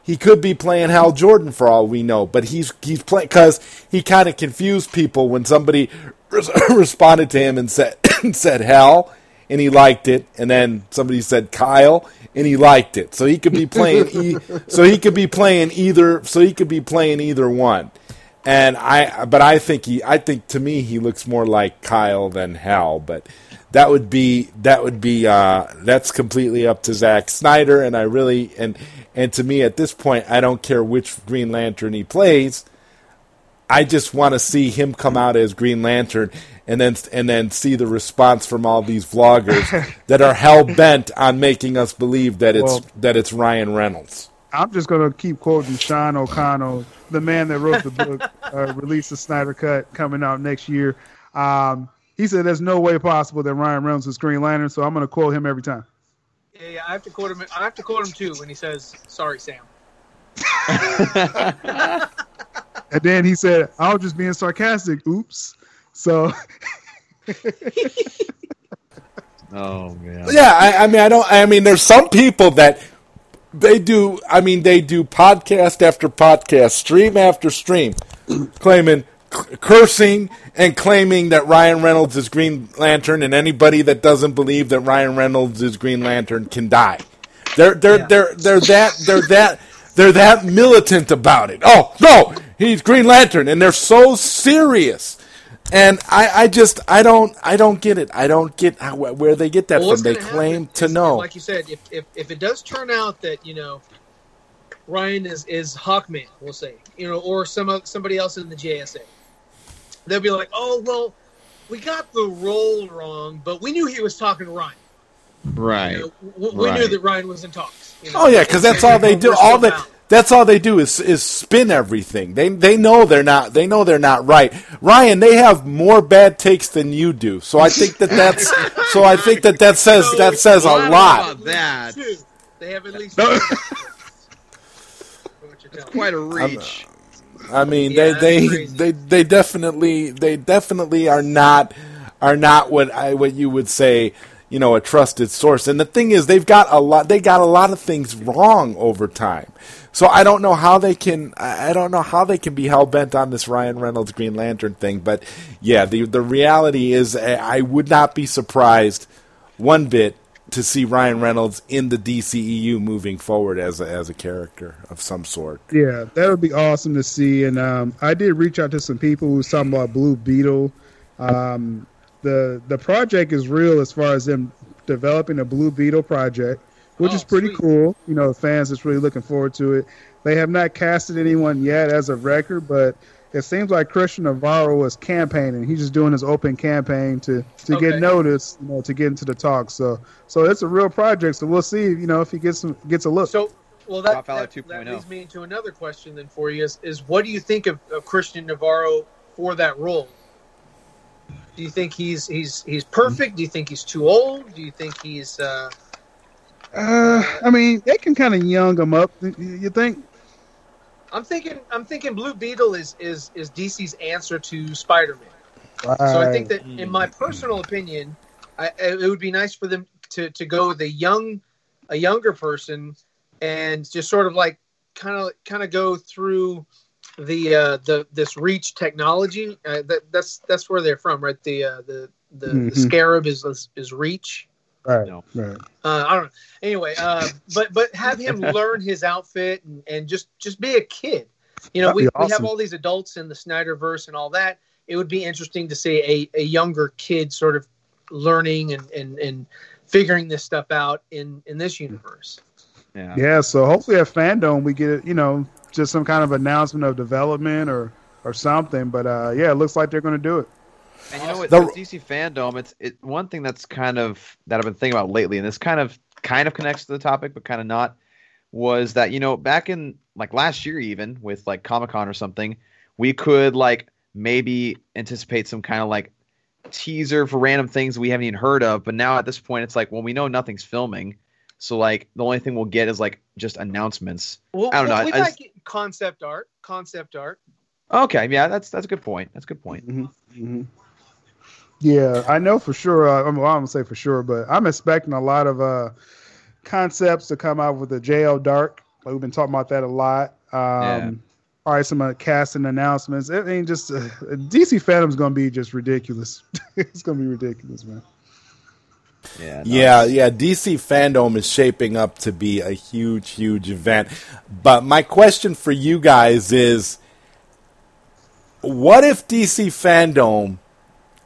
he could be playing Hal Jordan for all we know. But he's he's playing because he kind of confused people when somebody res- responded to him and said and said Hal, and he liked it, and then somebody said Kyle, and he liked it. So he could be playing. e- so he could be playing either. So he could be playing either one. And I, but I think he, I think to me he looks more like Kyle than Hal. But that would be, that would be, uh, that's completely up to Zack Snyder. And I really, and and to me at this point, I don't care which Green Lantern he plays. I just want to see him come out as Green Lantern, and then and then see the response from all these vloggers that are hell bent on making us believe that it's Well- that it's Ryan Reynolds. I'm just going to keep quoting Sean O'Connell, the man that wrote the book, uh, Release the Snyder Cut, coming out next year. Um, he said, There's no way possible that Ryan Reynolds is Green Lantern, so I'm going to quote him every time. Yeah, yeah, I have to quote him. I have to quote him too when he says, "Sorry, Sam." and then he said, "I was just being sarcastic." Oops. So Oh man. Yeah, I, I mean, I don't. I mean, there's some people that they do. I mean, they do podcast after podcast, stream after stream, claiming cursing and claiming that Ryan Reynolds is Green Lantern, and anybody that doesn't believe that Ryan Reynolds is Green Lantern can die. They're they're Yeah. they're they're that they're that they're that militant about it. Oh no, he's Green Lantern, and they're so serious. And I, I just I don't I don't get it. I don't get how, where they get that Well, from. They claim to is, know. Like you said, if, if if it does turn out that you know Ryan is is Hawkman, we'll say, you know, or some of somebody else in the JSA, they'll be like, oh well, we got the role wrong, but we knew he was talking to Ryan. Right. You know, w- we knew that Ryan was in talks. you oh, know. Oh yeah, because that's all they do. All still that bound. That's all they do is is spin everything. They they know they're not they know they're not right. Ryan, they have more bad takes than you do. So I think that that's so I think that that says So- that says Well, I a don't know lot. about that. They have at least. No. two. What you're telling me. Quite a reach. I mean, Yeah, they they, they they definitely they definitely are not are not what I what you would say, you know, a trusted source. And the thing is, they've got a lot they got a lot of things wrong over time. So I don't know how they can I don't know how they can be hell bent on this Ryan Reynolds Green Lantern thing. But yeah, the the reality is, I I would not be surprised one bit to see Ryan Reynolds in the DCEU moving forward as a, as a character of some sort. Yeah, that would be awesome to see. And um, I did reach out to some people who was talking about Blue Beetle. Um, the the project is real as far as them developing a Blue Beetle project, which Oh, is pretty sweet. cool. You know, fans is really looking forward to it. They have not casted anyone yet as of record, but it seems like Christian Navarro is campaigning. He's just doing his open campaign to to Okay. get noticed, you know, to get into the talk. So so it's a real project. So we'll see, you know, if he gets some, gets a look. So, well, that, that, that leads me into another question then for you is, is what do you think of, of Christian Navarro for that role? Do you think he's he's he's perfect? Do you think he's too old? Do you think he's uh, Uh, I mean, they can kind of young them up. You- think? I'm thinking I'm thinking Blue Beetle is is is DC's answer to Spider-Man. Right. So I think that, in my personal opinion, I, it would be nice for them to, to go with a young, a younger person, and just sort of like kind of kind of go through the uh, the this Reach technology. Uh, that that's that's where they're from, right? The uh, the the, the Mhm. Scarab is, is Reach. Right, No. right. Uh, I don't know. Anyway, uh, but but have him learn his outfit and, and just just be a kid. You know, That'd we, be we have all these adults in the Snyderverse and all that. It would be interesting to see a, a younger kid sort of learning and, and, and figuring this stuff out in, in this universe. Yeah. Yeah. So hopefully at Fandom we get you know just some kind of announcement of development or or something. But uh, yeah, it looks like they're going to do it. And you know what? The- with DC FanDome, it's it one thing that's kind of that I've been thinking about lately, and this kind of kind of connects to the topic, but kind of not. Was that you know back in like last year, even with like Comic Con or something, we could like maybe anticipate some kind of like teaser for random things we haven't even heard of. But now at this point, it's like, well, we know nothing's filming, so like the only thing we'll get is like just announcements. Well, I don't know, we I might just- get concept art. Concept art. Okay, yeah, that's that's a good point. That's a good point. Mm-hmm. Yeah, I know for sure. Uh, I'm, well, I'm gonna say for sure, but I'm expecting a lot of uh, concepts to come out with the JL Dark. Like we've been talking about that a lot. Um, Yeah. All right, some uh, casting announcements. I mean, just uh, DC FanDome's gonna be just ridiculous. it's gonna be ridiculous, man. Yeah, no, Yeah, yeah. DC FanDome is shaping up to be a huge, huge event. But my question for you guys is what if DC FanDome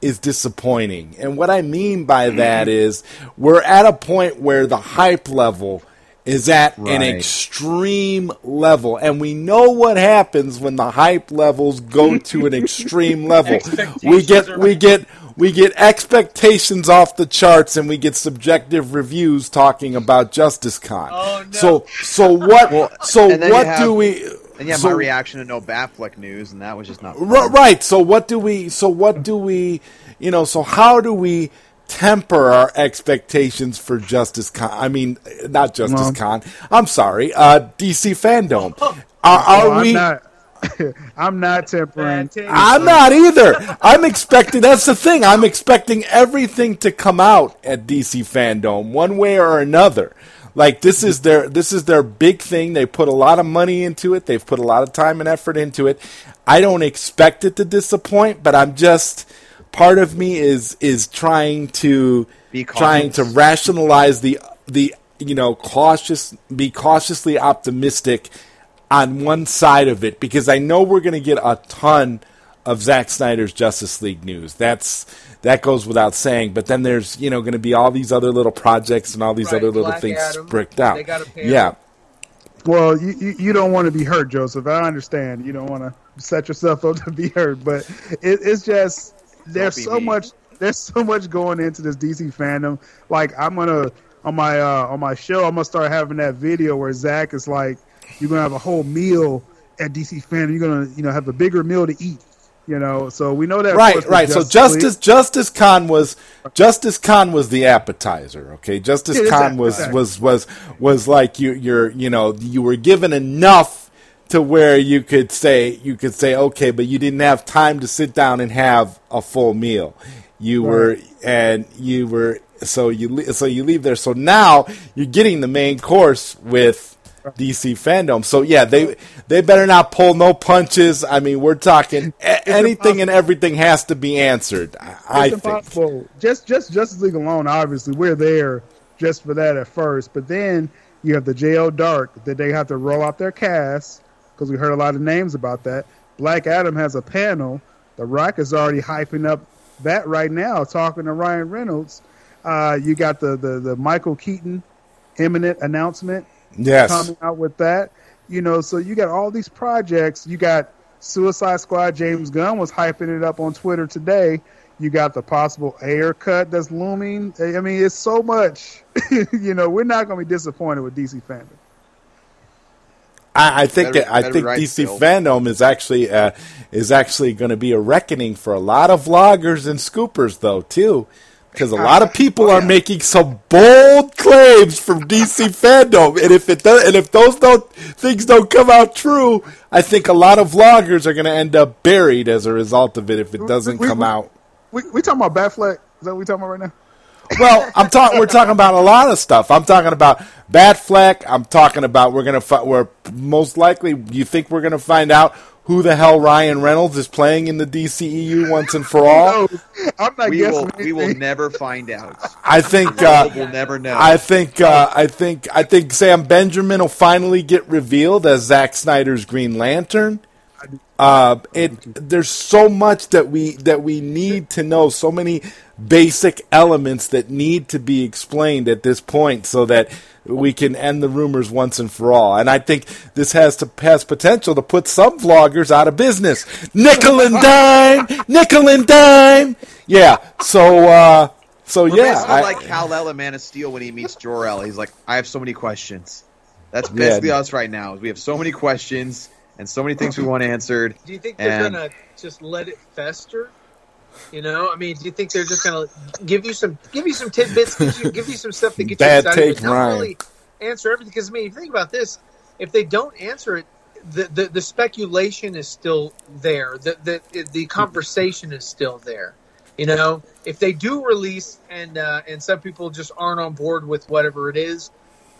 is disappointing? And what I mean by mm-hmm. that is we're at a point where the hype level is at an extreme level. And we know what happens when the hype levels go to an extreme level. We get Expectations we get we get expectations off the charts and we get subjective reviews talking about Justice Con. Oh, no. So so what so what have- do we And yeah, so- my reaction to no Batfleck news, and that was just not. Ri- Right. So what do we? So what do we? You know. So how do we temper our expectations for Justice Con. I mean, not Justice Well- Con. I'm sorry, uh, DC FanDome. Are, are Well, we? I'm not. I'm not tempering. I'm not either. I'm expecting. That's the thing. I'm expecting everything to come out at DC FanDome, one way or another. Like this is their this is their big thing. They put a lot of money into it. They've put a lot of time and effort into it. I don't expect it to disappoint, but I'm just part of me is is trying to Be trying to rationalize the the you know cautious be cautiously optimistic on one side of it because I know we're going to get a ton of Zack Snyder's Justice League news. That's that goes without saying. But then there's you know going to be all these other little projects and all these Right, other little Black things Adam, bricked out. they got a panel. yeah, Well, you, you, you don't want to be hurt, Joseph. I understand. You don't want to set yourself up to be hurt, but it, it's just there's so me. much there's so much going into this DC FanDome. Like I'm gonna on my uh, on my show, I'm gonna start having that video where Zach is like, you're gonna have a whole meal at DC FanDome. You're gonna you know have a bigger meal to eat. You know, so we know that. right, right. So League. Justice Justice Con was Justice Con was the appetizer. Okay, Justice Yeah, Con exactly, was exactly. was was was like you you're you know you were given enough to where you could say you could say okay, but you didn't have time to sit down and have a full meal. You were and you were so you so you leave there. So now you're getting the main course with DC FanDome. So yeah, they they better not pull no punches. I mean, we're talking a- anything and everything has to be answered. I, I think. impossible. Just just Justice League alone, obviously, we're there just for that at first. But then you have the JL Dark that they have to roll out their cast because we heard a lot of names about that. Black Adam has a panel. The Rock is already hyping up that right now, talking to Ryan Reynolds. Uh, you got the, the the Michael Keaton imminent announcement Yes. coming out with that. You know, so you got all these projects. You got Suicide Squad. James Gunn was hyping it up on Twitter today. You got the possible Ayer cut that's looming. I mean, it's so much. you know, we're not going to be disappointed with DC FanDome. I, I think Better- I better think write, DC Bill. fandom is actually uh, is actually going to be a reckoning for a lot of vloggers and scoopers, though, too, because a lot of people oh, are making some bold claims from DC FanDome, and if it does, and if those don't things don't come out true, I think a lot of vloggers are going to end up buried as a result of it if it doesn't we- come we- out. We we talking about Batfleck? Is that what we talking about right now? Well, I'm talking. We're talking about a lot of stuff. I'm talking about Batfleck. I'm talking about we're gonna. Fi- we're most likely. You think we're gonna find out who the hell Ryan Reynolds is playing in the DCEU once and for all? No, I'm not We guessing. will we will never find out. I think. Uh, we'll never know. I think. Uh, I think. I think Sam Benjamin will finally get revealed as Zack Snyder's Green Lantern. Uh, it there's so much that we that we need to know, so many basic elements that need to be explained at this point, so that we can end the rumors once and for all. And I think this has to has potential to put some vloggers out of business. Nickel and dime, nickel and dime. Yeah. So uh, so We're yeah, basically I- like Kal El in Man of Steel when he meets Jor El. He's like, I have so many questions. That's Yeah. basically us right now. We have so many questions and so many things we want answered. Do you think they're And- gonna just let it fester? You know, I mean, do you think they're just gonna give you some, give you some tidbits, give you, give you some stuff to get Bad you excited, take, but not Ryan. really answer everything? Because I mean, if you think about this, if they don't answer it, the the, the speculation is still there. The, the the conversation is still there. You know, if they do release and uh, and some people just aren't on board with whatever it is,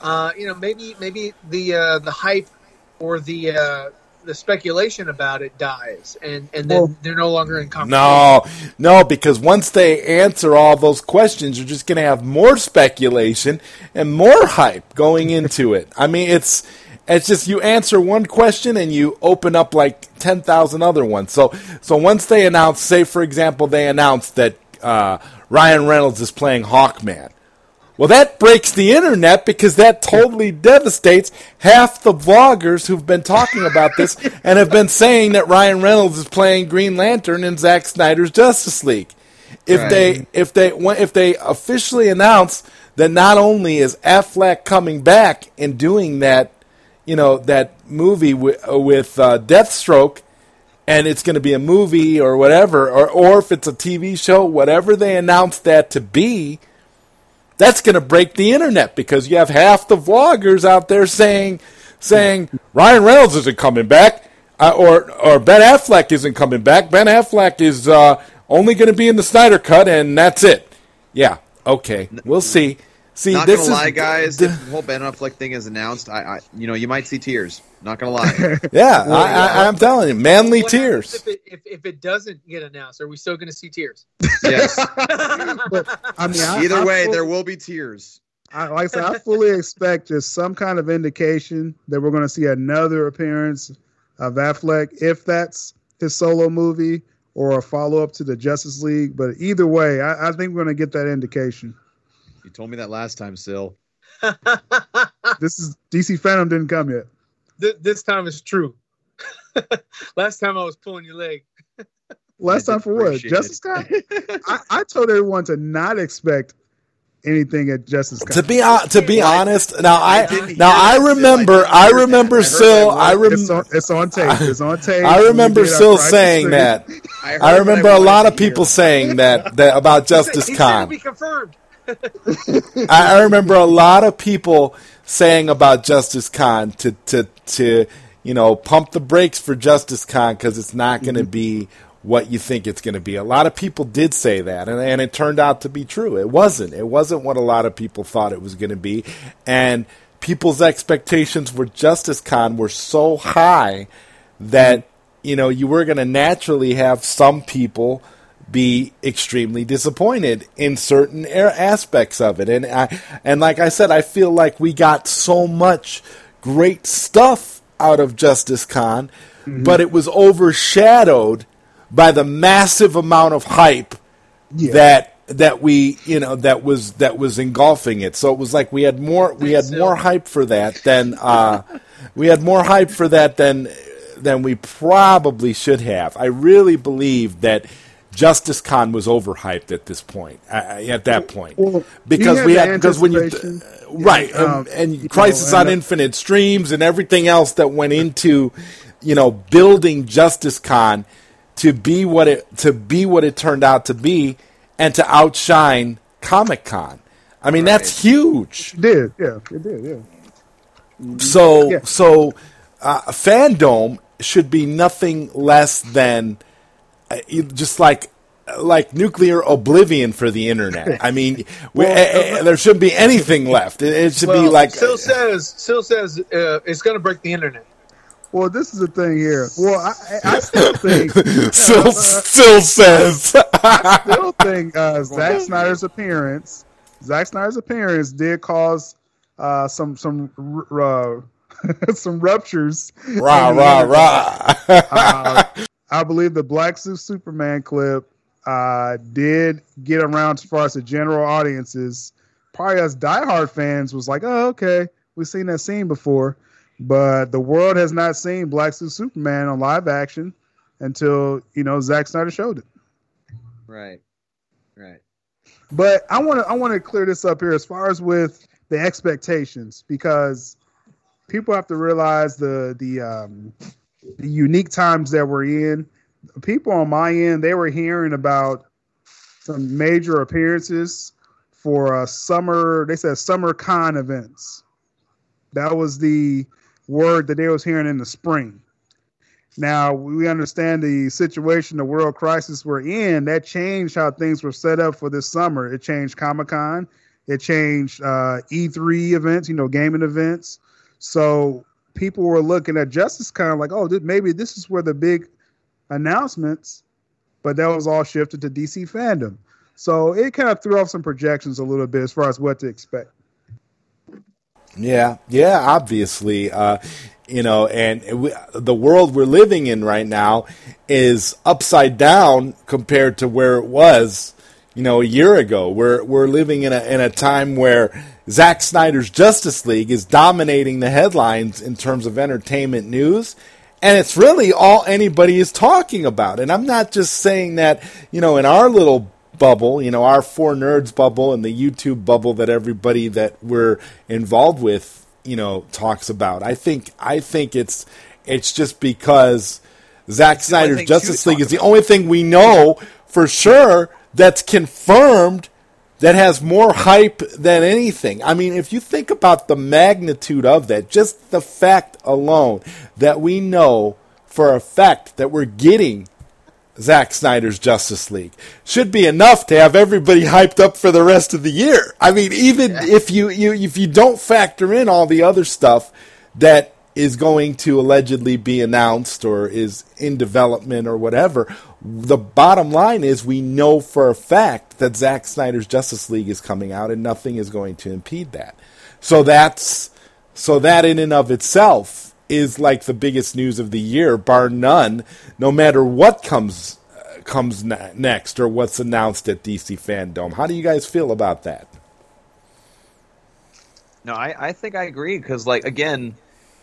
uh, you know, maybe maybe the uh, the hype or the uh, the speculation about it dies, and and then Well- they're no longer in conversation. No, no, because once they answer all those questions, you're just going to have more speculation and more hype going into it. I mean, it's it's just you answer one question and you open up like ten thousand other ones. So so once they announce, say for example, they announce that uh, Ryan Reynolds is playing Hawkman. Well, that breaks the internet because that totally devastates half the vloggers who've been talking about this and have been saying that Ryan Reynolds is playing Green Lantern in Zack Snyder's Justice League. If Right. they if they if they officially announce that not only is Affleck coming back and doing that, you know, that movie with, with uh, Deathstroke, and it's going to be a movie or whatever, or or if it's a TV show, whatever they announce that to be, that's going to break the internet because you have half the vloggers out there saying saying Ryan Reynolds isn't coming back, uh, or or Ben Affleck isn't coming back. Ben Affleck is uh, only going to be in the Snyder cut, and that's it. Yeah, okay, we'll see. See, Not this gonna is lie, guys. if the whole Ben Affleck thing is announced, I, I, you know, you might see tears. Not gonna lie. yeah, I, I, I'm telling you, manly What tears. If it, if, if it doesn't get announced, are we still going to see tears? yes. I mean, I, Either I way, full- there will be tears. I, like I said, I fully expect just some kind of indication that we're going to see another appearance of Affleck, if that's his solo movie or a follow up to the Justice League. But either way, I, I think we're going to get that indication. You told me that last time, Sil. This is DC FanDome didn't come yet. Th- this time it's true. Last time I was pulling your leg. Last I time for what? Justice Con? I, I told everyone to not expect anything at Justice Con. To be hon- to be honest, now I didn't now I remember I I remember that. I Sil I word. it's, on, it's on tape. It's on tape. I remember did Sil saying that. I, I remember a lot of people saying that that about Justice he said it'll Con. be confirmed. I, I remember a lot of people saying about Justice Con to to to you know pump the brakes for Justice Con because it's not going to mm-hmm. be what you think it's going to be. A lot of people did say that, and, and it turned out to be true. It wasn't. It wasn't what a lot of people thought it was going to be, and people's expectations for Justice Con were so high that you know you were going to naturally have some people be extremely disappointed in certain aspects of it. And I, and like I said I feel like we got so much great stuff out of Justice Con but it was overshadowed by the massive amount of hype Yeah. that that we you know that was that was engulfing it. So it was like we had more we had more hype for that than uh we had more hype for that than than we probably should have. I really believe that justice con was overhyped at this point uh, at that point Well, because you we had had because when you anticipation. right um, Um, and you crisis know, on and, uh, infinite streams and everything else that went into you know building justice con to be what it to be what it turned out to be and to outshine comic con i mean that's huge It did. Yeah, it did. Yeah. so Yeah. so uh, fandom should be nothing less than uh, just like like nuclear oblivion for the internet. I mean, we, Well, uh, uh, there shouldn't be anything left. It, it should be like Sil says, Sil says uh, it's going to break the internet. Well, this is the thing here. Well, I, I I still think, still still says. I still think uh, Zack Snyder's appearance, Zack Snyder's appearance did cause uh, some some uh, some ruptures. rah in the rah internet. rah. I believe the Black Suit Superman clip uh, did get around as far as the general audiences. Probably us diehard fans was like, oh, okay, we've seen that scene before. But the world has not seen Black Suit Superman on live action until, you know, Zack Snyder showed it. Right. Right. But I want to I want to clear this up here as far as with the expectations because people have to realize the the um, the unique times that we're in. People on my end they were hearing about some major appearances for uh, summer. They said summer con events. That was the word that they was hearing in the spring. Now we understand the situation, the world crisis we're in. That changed how things were set up for this summer. It changed Comic Con. It changed uh, E3 events, you know, gaming events. So people were looking at Justice kind of like, oh, maybe this is where the big announcements. But that was all shifted to DC FanDome. So it kind of threw off some projections a little bit as far as what to expect. Yeah, yeah, obviously. Uh, you know, and we, the world we're living in right now is upside down compared to where it was, you know, a year ago. We're we're living in a in a time where Zack Snyder's Justice League is dominating the headlines in terms of entertainment news. And it's really all anybody is talking about. And I'm not just saying that, you know, in our little bubble, you know, our four nerds bubble and the YouTube bubble that everybody that we're involved with, you know, talks about. I think I think it's it's just because Zack Snyder's Justice League is the only thing we know for sure that's confirmed that has more hype than anything. I mean, if you think about the magnitude of that, just the fact alone that we know for a fact that we're getting Zack Snyder's Justice League should be enough to have everybody hyped up for the rest of the year. I mean, even if you, you if you don't factor in all the other stuff that is going to allegedly be announced or is in development or whatever, the bottom line is we know for a fact that Zack Snyder's Justice League is coming out and nothing is going to impede that. So that's so that in and of itself is like the biggest news of the year, bar none. No matter what comes uh, comes ne- next or what's announced at DC FanDome. How do you guys feel about that? No, I, I think I agree because, like, again,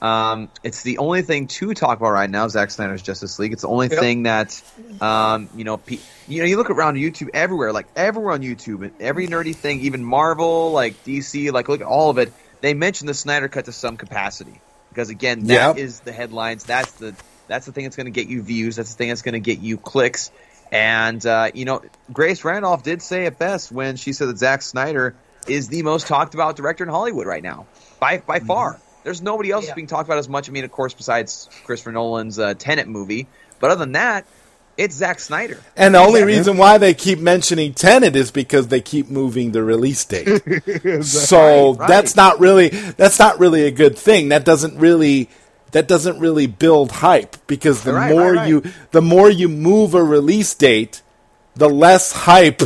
um, it's the only thing to talk about right now. Zack Snyder's Justice League. It's the only Yep. thing that, um, you know, pe- you know, you look around YouTube everywhere, like everywhere on YouTube, and every nerdy thing, even Marvel, like DC, like look at all of it. They mention the Snyder Cut to some capacity because, again, that is Yep. the headlines. That's the that's the thing that's going to get you views. That's the thing that's going to get you clicks. And uh, you know, Grace Randolph did say it best when she said that Zack Snyder is the most talked about director in Hollywood right now, by by far. There's nobody else Yeah. being talked about as much. I mean, of course, besides Christopher Nolan's uh, Tenet movie, but other than that, it's Zack Snyder. And the only reason why they keep mentioning Tenet is because they keep moving the release date. so Right, right. that's not really that's not really a good thing. That doesn't really that doesn't really build hype because the Right, more right, right. you the more you move a release date, the less hype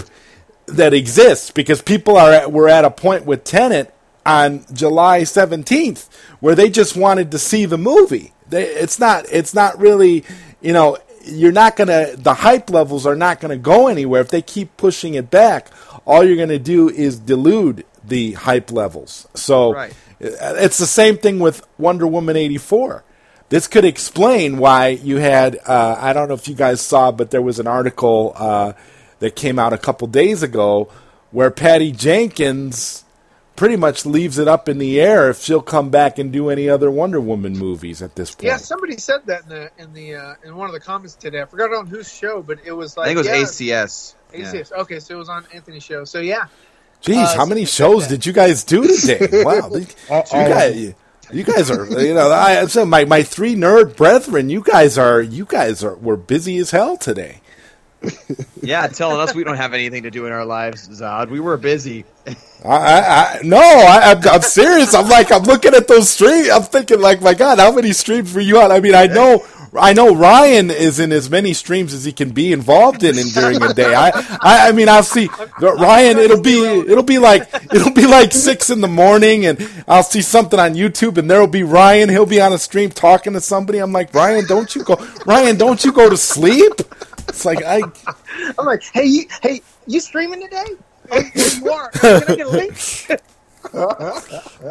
that exists because people are at, were at a point with Tenet on July 17th where they just wanted to see the movie. They, it's not it's not really, you know, you're not going to the hype levels are not going to go anywhere if they keep pushing it back. All you're going to do is dilute the hype levels. So Right. it's the same thing with Wonder Woman 84. This could explain why you had, uh, I don't know if you guys saw, but there was an article uh, that came out a couple days ago where Patty Jenkins pretty much leaves it up in the air if she'll come back and do any other Wonder Woman movies at this point. Yeah, somebody said that in the in the uh, in one of the comments today. I forgot on whose show, but it was like I think it was yeah, ACS. Yeah. ACS. Okay, so it was on Anthony's show. So yeah, Jeez, Uh, how many shows did you guys do today? Wow, you, you guys, you guys are, you know, I so my my three nerd brethren. You guys are, you guys are, were busy as hell today. Yeah, telling us we don't have anything to do in our lives, Zod. We were busy. I, I, I no, I, I'm, I'm serious. I'm like, I'm looking at those streams. I'm thinking, like, my God, how many streams were you on? I mean, I know, I know Ryan is in as many streams as he can be involved in, in during a day. I, I, I mean, I'll see Ryan. It'll be, it'll be like, it'll be like six in the morning, and I'll see something on YouTube, and there'll be Ryan. He'll be on a stream talking to somebody. I'm like, Ryan, don't you go, Ryan, don't you go to sleep? It's like I. I'm like, hey, you, hey, you streaming today? Oh, you are. Can I get a link?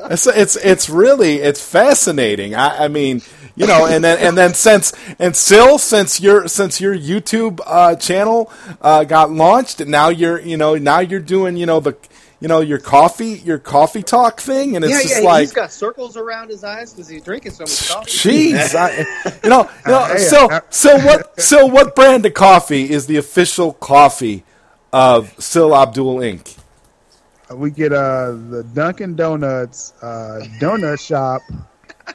It's it's it's really it's fascinating. I, I mean, you know, and then and then since and still since your since your YouTube uh, channel uh, got launched, and now you're you know now you're doing you know the you know your coffee your coffee talk thing, and it's yeah, just yeah. like. he's got circles around his eyes because he's drinking so much coffee. Jeez, I, you know, you know. So, uh, so what? So, what brand of coffee is the official coffee of Sil Abdul Inc.? we get uh the Dunkin' Donuts uh, donut shop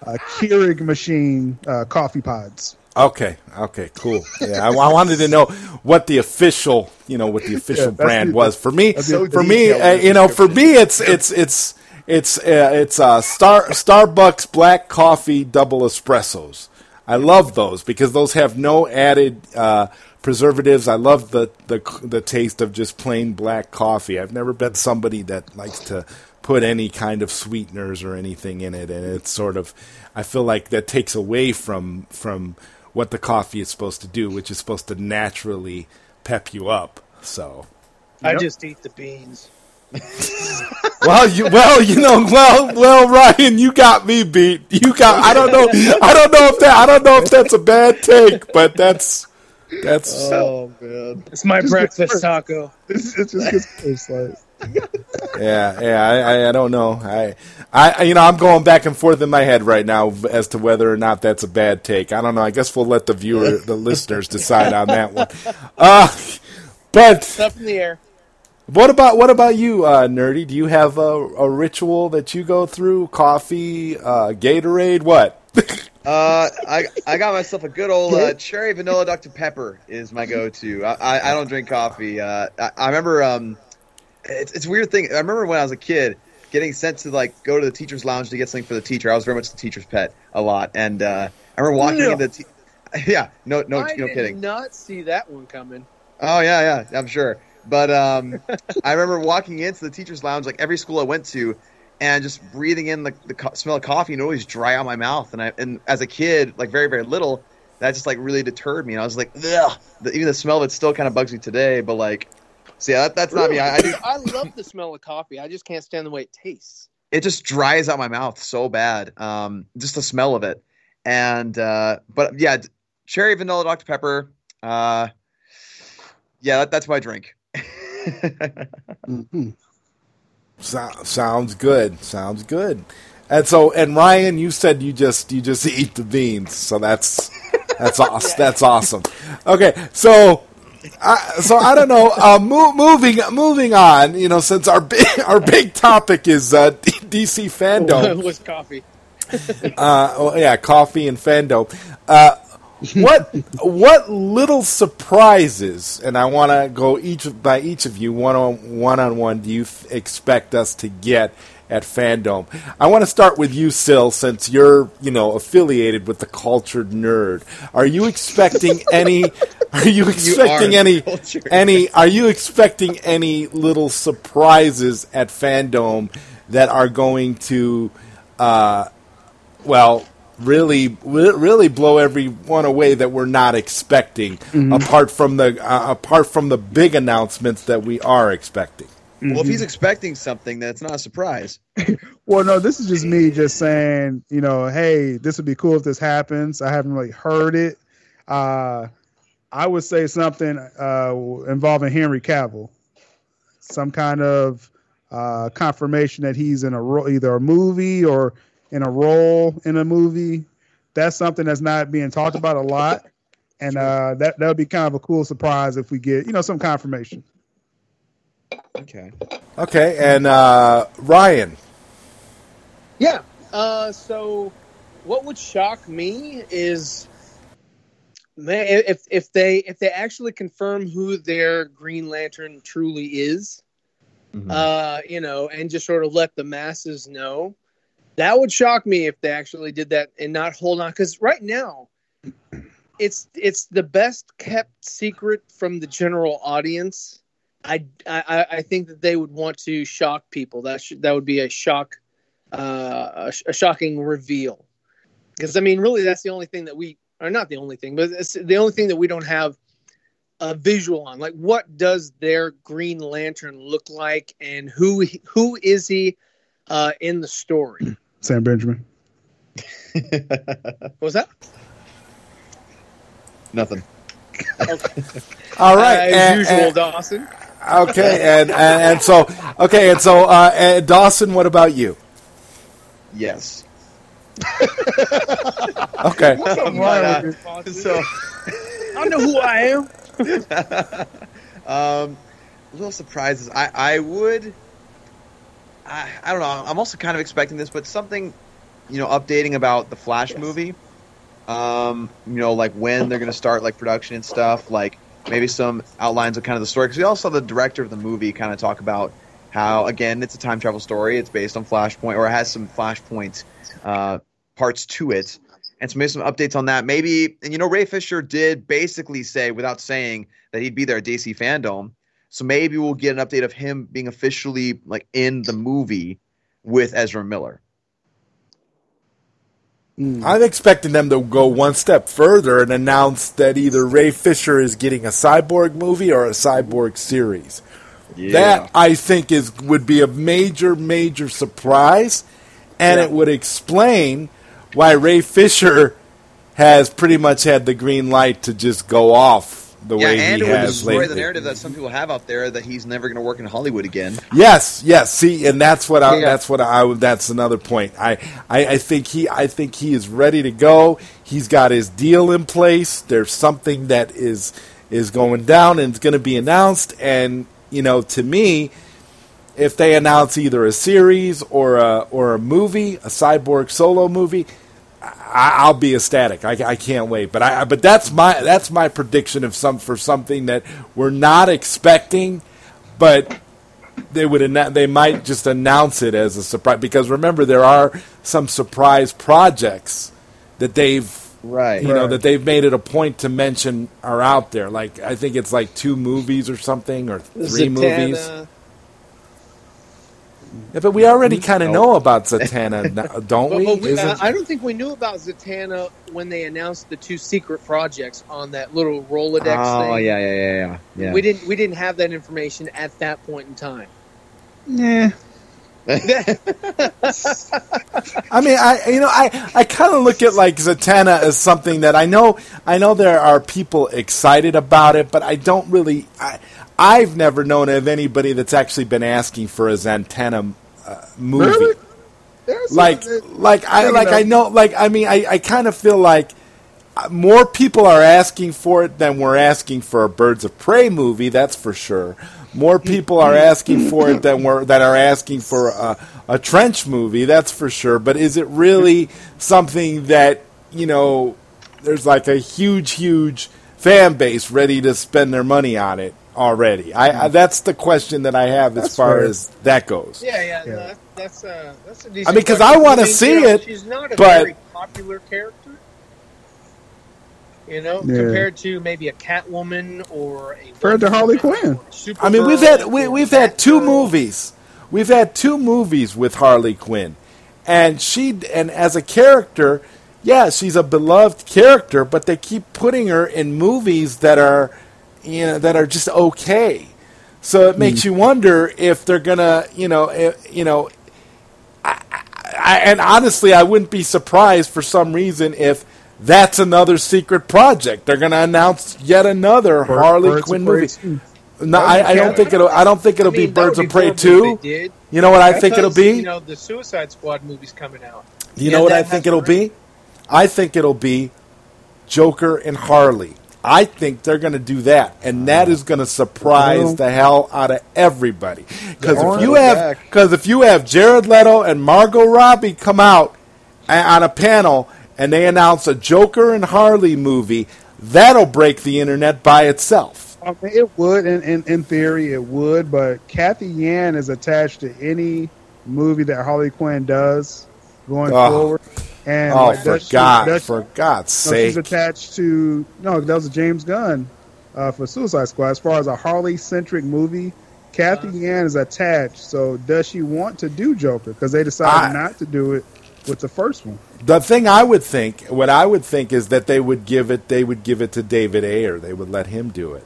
uh, Keurig machine uh, coffee pods. Okay. Okay. Cool. Yeah, I, I wanted to know what the official, you know, what the official that's brand the- was. For me, so for me, uh, you know, for me, it's it's it's it's uh, it's uh, Star Starbucks black coffee double espressos. I love those because those have no added uh, preservatives. I love the, the the taste of just plain black coffee. I've never been somebody that likes to put any kind of sweeteners or anything in it, and it's sort of I feel like that takes away from from what the coffee is supposed to do, which is supposed to naturally pep you up. So. I Yep. just eat the beans. Well, you well, you know, well, well, Ryan, you got me beat. You got. I don't know. I don't know if that. I don't know if that's a bad take, but that's that's. Oh man. It's my Just breakfast taco. It's, it just gets worse. Like yeah, yeah. I, I, I don't know. I, I, you know, I'm going back and forth in my head right now as to whether or not that's a bad take. I don't know. I guess we'll let the viewer, the listeners, decide on that one. Uh, but It's up in the air. what about what about you, uh, nerdy? Do you have a, a ritual that you go through? Coffee, uh, Gatorade, what? Uh, I I got myself a good old uh, cherry vanilla Dr Pepper is my go-to. I I, I don't drink coffee. Uh, I, I remember um, it's it's a weird thing. I remember when I was a kid getting sent to like go to the teacher's lounge to get something for the teacher. I was very much the teacher's pet a lot, and uh, I remember walking No. into the te- yeah no no I no did kidding. not see that one coming. Oh yeah, yeah, I'm sure. But um, I remember walking into the teachers' lounge, like every school I went to, and just breathing in the, the co- smell of coffee, and it always dry out my mouth. And I and as a kid, like very very little, that just like really deterred me. And I was like, ugh. The, even the smell of it still kind of bugs me today. But like, see, that, that's not me. I, I do. I love the smell of coffee. I just can't stand the way it tastes. It just dries out my mouth so bad. Um, just the smell of it. And uh, but yeah, cherry vanilla Dr Pepper. Uh, yeah, that, that's my drink. Mhm. So, sounds good. Sounds good. And so, and Ryan, you said you just you just eat the beans, so that's that's awesome. That's awesome. Okay, so. I so I don't know. Uh, mo- moving moving on, you know, since our big our big topic is uh, DC FanDome, was coffee. uh, oh, yeah, coffee and fandom. Uh, what what little surprises, and I want to go each by each of you one on one on one. Do you f- expect us to get at fandom? I want to start with you, Sil, since you're you know affiliated with the cultured nerd. Are you expecting any? Are you expecting are any cultured. any? Are you expecting any little surprises at fandom that are going to? Uh, well, really, really blow everyone away that we're not expecting. Apart from the uh, apart from the big announcements that we are expecting. Well, if he's expecting something, that's not a surprise. Well, no, this is just me just saying, you know, hey, this would be cool if this happens. I haven't really heard it. Uh, I would say something uh, involving Henry Cavill, some kind of uh, confirmation that he's in a ro- either a movie or in a role in a movie. That's something that's not being talked about a lot, and uh, that that would be kind of a cool surprise if we get you know some confirmation. Okay. Okay, and uh, Ryan. Yeah. Uh, so, what would shock me is, man, if if they if they actually confirm who their Green Lantern truly is, Mm-hmm. uh, you know, and just sort of let the masses know, that would shock me if they actually did that and not hold on. Because right now, it's it's the best kept secret from the general audience. I, I, I think that they would want to shock people. That should, that would be a shock, uh, a, sh- a shocking reveal. Because I mean, really, that's the only thing that we are not the only thing, but it's the only thing that we don't have a visual on. Like, what does their Green Lantern look like, and who who is he uh, in the story? Sam Benjamin. What was that? Nothing. All right, as and- usual, and- Dawson. Okay, and, and and so okay, and so uh, and Dawson, what about you? Yes. Okay, But, uh, so, I know who I am. um, little surprises. I I would. I I don't know. I'm also kind of expecting this, but something, you know, updating about the Flash movie. Um, you know, like when they're going to start like production and stuff. Like maybe some outlines of kind of the story. Because we also saw the director of the movie kind of talk about how again it's a time travel story. It's based on Flashpoint or it has some Flashpoint uh, parts to it. And so maybe some updates on that. Maybe, and you know, Ray Fisher did basically say, without saying, that he'd be there at DC FanDome. So maybe we'll get an update of him being officially like in the movie with Ezra Miller. Mm. I'm expecting them to go one step further and announce that either Ray Fisher is getting a cyborg movie or a cyborg series. That I think is would be a major, major surprise, and Yeah. it would explain why Ray Fisher has pretty much had the green light to just go off the yeah, way and he it would destroy lately. the narrative that some people have out there that he's never going to work in Hollywood again. Yes, yes. See, and that's what I, Yeah. that's what I that's another point. I, I I think he I think he is ready to go. He's got his deal in place. There's something that is is going down and it's going to be announced. And you know, to me, if they announce either a series or a or a movie, a cyborg solo movie, I, I'll be ecstatic. I, I can't wait. But I but that's my that's my prediction of some for something that we're not expecting, but they would annou- they might just announce it as a surprise because remember there are some surprise projects that they've Right. you know that they've made it a point to mention are out there like I think it's like two movies or something or three movies Zatanna, yeah, but we already kind of know about Zatanna don't we, but we- uh, I don't think we knew about Zatanna when they announced the two secret projects on that little Rolodex Oh thing. yeah, yeah, yeah, yeah. yeah. We didn't we didn't have that information at that point in time. Yeah. I mean, I you know, I, I kind of look at like Zatanna as something that I know I know there are people excited about it, but I don't really. I, I've never known of anybody that's actually been asking for a Zatanna uh, movie. Really? Like, like I like I know like I mean I, I kind of feel like uh, more people are asking for it than we're asking for a Birds of Prey movie. That's for sure. More people are asking for it than we're that are asking for a, a trench movie. That's for sure. But is it really something that you know? There's like a huge, huge fan base ready to spend their money on it already. I, I mm-hmm. that's the question that I have as That's far fair. as that goes. Yeah, yeah, Yeah. that, that's a that's a decent. I mean, 'cause question. I wanna mean, you see know, it, She's not a but- very popular character. You know, Yeah. compared to maybe a Catwoman or a Compared to Harley Woman Quinn. or a I mean, we've had we, or we've had two Batgirl. movies. We've had two movies with Harley Quinn, and she and as a character, yeah, she's a beloved character, but they keep putting her in movies that are, you know, that are just okay. So it makes you wonder if they're gonna, you know, eh, you know, I, I, and honestly, I wouldn't be surprised for some reason if that's another secret project. They're going to announce yet another Bir- Harley Birds Quinn movie. too. No, I, I don't think it'll. I don't think it'll I mean, be Birds would of Prey horrible two. if they did, You know what I think it'll be? You know, the Suicide Squad movie's coming out. You Yeah, know what I think it'll be? I think it'll be Joker and Harley. I think they're going to do that, and that is going to surprise the hell out of everybody. Because if you have, because if you have Jared Leto and Margot Robbie come out on a panel and they announce a Joker and Harley movie, that'll break the internet by itself. I mean, it would, in, in, in theory, it would, but Cathy Yan is attached to any movie that Harley Quinn does going Oh. forward. And Oh, like, for does she- God, does- for God's no, she's attached to no, that was a James Gunn uh, for Suicide Squad. As far as a Harley centric movie, Cathy Yan is attached. So does she want to do Joker? Because they decided I- not to do it with the first one. The thing I would think, what I would think is that they would give it, they would give it to David Ayer. They would let him do it.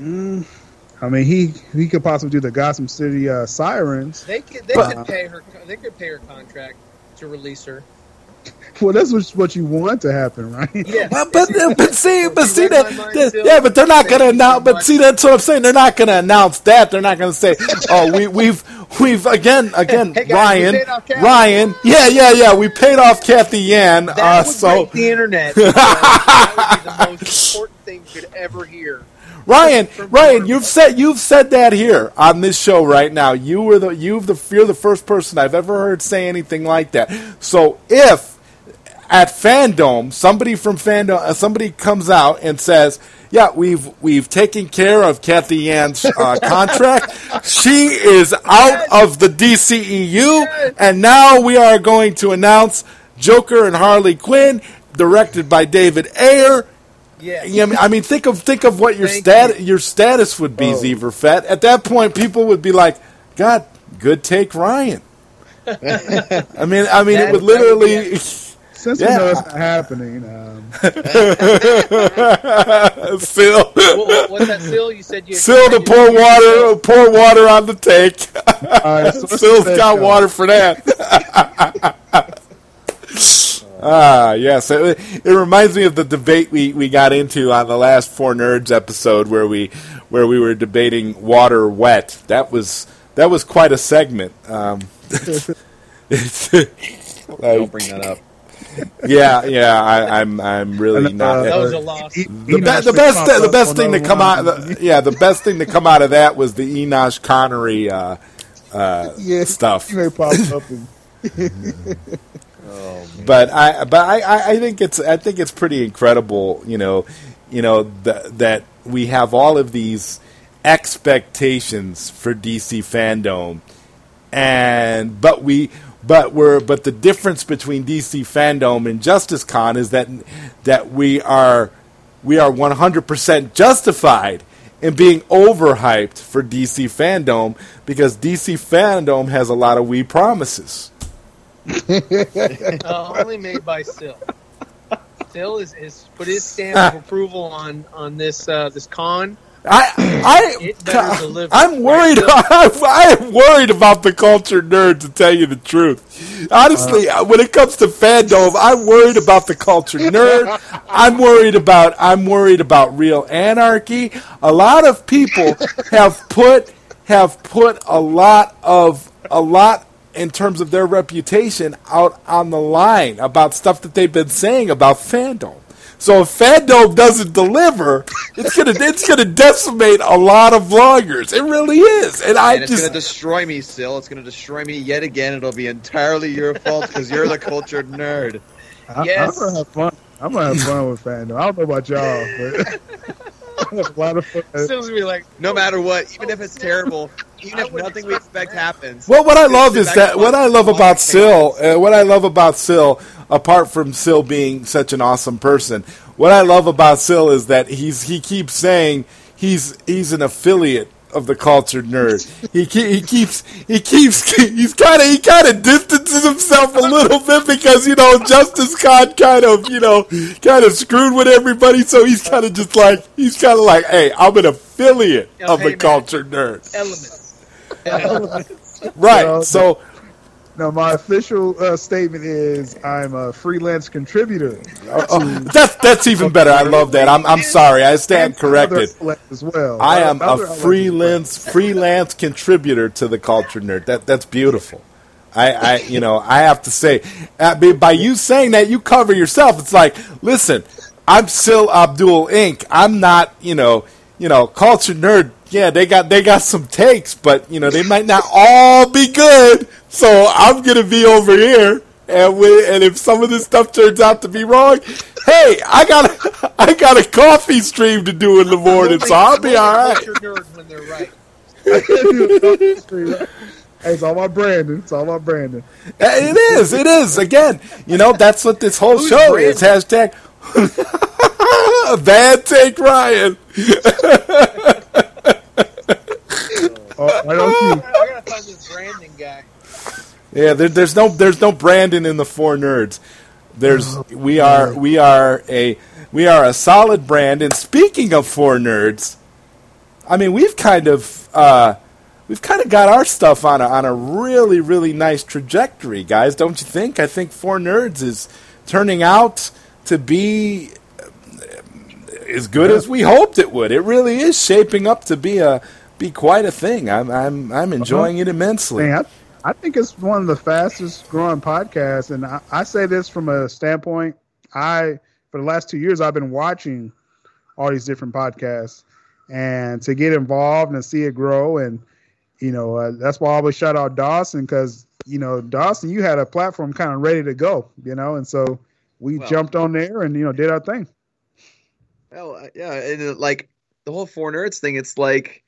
I mean, he he could possibly do the Gotham City uh, Sirens. They could they But- could pay her they could pay her contract to release her. Well, that's what, what you want to happen, right? Yeah, Well, but but see, but see that, that- yeah, but they're not going to Thank you so announce. But see, that's what I'm saying. They're not going to announce that. They're not going to say, "Oh, we, we've we've again again Hey, guys, Ryan paid off Cathy. Ryan, yeah, yeah, yeah, we paid off Cathy Yan." That Uh, would so break the internet. that would be the most important thing you could ever hear. Ryan, Ryan, you've said you've said that here on this show right now. You were the you've the you're the first person I've ever heard say anything like that. So if at FanDome somebody from FanDome uh, somebody comes out and says, "Yeah, we've we've taken care of Cathy Yan's uh, contract. she is out of the DCEU, and now we are going to announce Joker and Harley Quinn, directed by David Ayer." Yeah, Yeah, I mean, I mean, think of think of what your stat you. your status would be, Oh. Zeverfet. At that point, people would be like, "God, good take, Ryan." I mean, I mean, it That- would would literally. be Since Yeah. we know it's not happening, um, Phil, what, what, what's that, Phil? You said you Phil to pour you- water, pour water on the tank. all right, so let's Phil's just got say, water for that. Ah, yes. It, it reminds me of the debate we, we got into on the last Four Nerds episode where we where we were debating water wet. That was that was quite a segment. Um, Don't bring that up. yeah, yeah. I, I'm I'm really And, uh, not. That was a loss. E- the, be- Enoch the best the best thing to come out the, yeah the best thing to come out of that was the Enosh Connery uh, uh, yeah, stuff. He may pop up and but I but I, I, think it's I think it's pretty incredible, you know, you know th- that we have all of these expectations for DC FanDome, and but we but we're but the difference between DC FanDome and Justice Con is that that we are we are 100% justified in being overhyped for DC FanDome because DC FanDome has a lot of we promises. Uh, only made by Sil. Sil is, is put his stamp of approval on on this uh, this con. I, I. I'm worried. I am worried about the culture nerd. To tell you the truth, honestly, Uh. when it comes to FanDome, I'm worried about the culture nerd. I'm worried about. I'm worried about real anarchy. A lot of people have put have put a lot of a lot in terms of their reputation out on the line about stuff that they've been saying about FanDome. So if FanDome doesn't deliver, it's gonna it's gonna decimate a lot of vloggers. It really is, and I and it's just going to destroy me, Sil. It's going to destroy me yet again. It'll be entirely your fault because you're the cultured nerd. I, Yes. I'm gonna have fun. I'm gonna have fun with FanDome. I don't know about y'all, but I have a lot of fun. Sil's gonna be like, No matter what, even if it's terrible, even if nothing we expect happens. Well, what I love is that what I love about podcast. Sil, uh, what I love about Sil, apart from Sil being such an awesome person, what I love about Sil is that he's he keeps saying he's he's an affiliate of the cultured nerd. He he keeps he keeps he's kind of he kind of distances himself a little bit because you know Justice Con kind of you know kind of screwed with everybody, so he's kind of just like he's kind of like, hey, I'm an affiliate Oh, of hey, the man. cultured nerd. elements. Right. So No, my official uh, statement is I'm a freelance contributor. Oh, that's that's even better. I love that. I'm I'm sorry. I stand corrected. as well. I am a outlets as well. freelance freelance contributor to the culture nerd. That that's beautiful. I, I you know I have to say by- by you saying that you cover yourself. It's like listen, I'm Sil Abdul Inc. I'm not you know you know culture nerd. Yeah, they got they got some takes, but you know they might not all be good. So I'm gonna be over here. And, we, and if some of this stuff turns out to be wrong, hey, I got a, I got a coffee stream to do in the morning, so I'll be all right. When they're right. Hey, it's all about Brandon. It's all about Brandon. It is. It is. Again, you know that's what this whole Who's show is. Hashtag bad take, Ryan. Oh, right on cue. I gotta find this Brandon guy. Yeah, there, there's no there's no Brandon in the four nerds. There's we are we are a we are a solid brand. And speaking of four nerds, I mean we've kind of uh, we've kind of got our stuff on a on a really really nice trajectory, guys. Don't you think? I think four nerds is turning out to be uh, as good as we hoped it would. It really is shaping up to be a be quite a thing. I'm I'm I'm enjoying it immensely. Man, I, think it's one of the fastest growing podcasts, and I, I say this from a standpoint. I for the last two years I've been watching all these different podcasts, and to get involved and see it grow, and you know uh, that's why I always shout out Dawson because you know Dawson, you had a platform kind of ready to go, you know, and so we Well- jumped on there and you know did our thing. Well, uh, yeah, and uh, like the whole four nerds thing, it's like,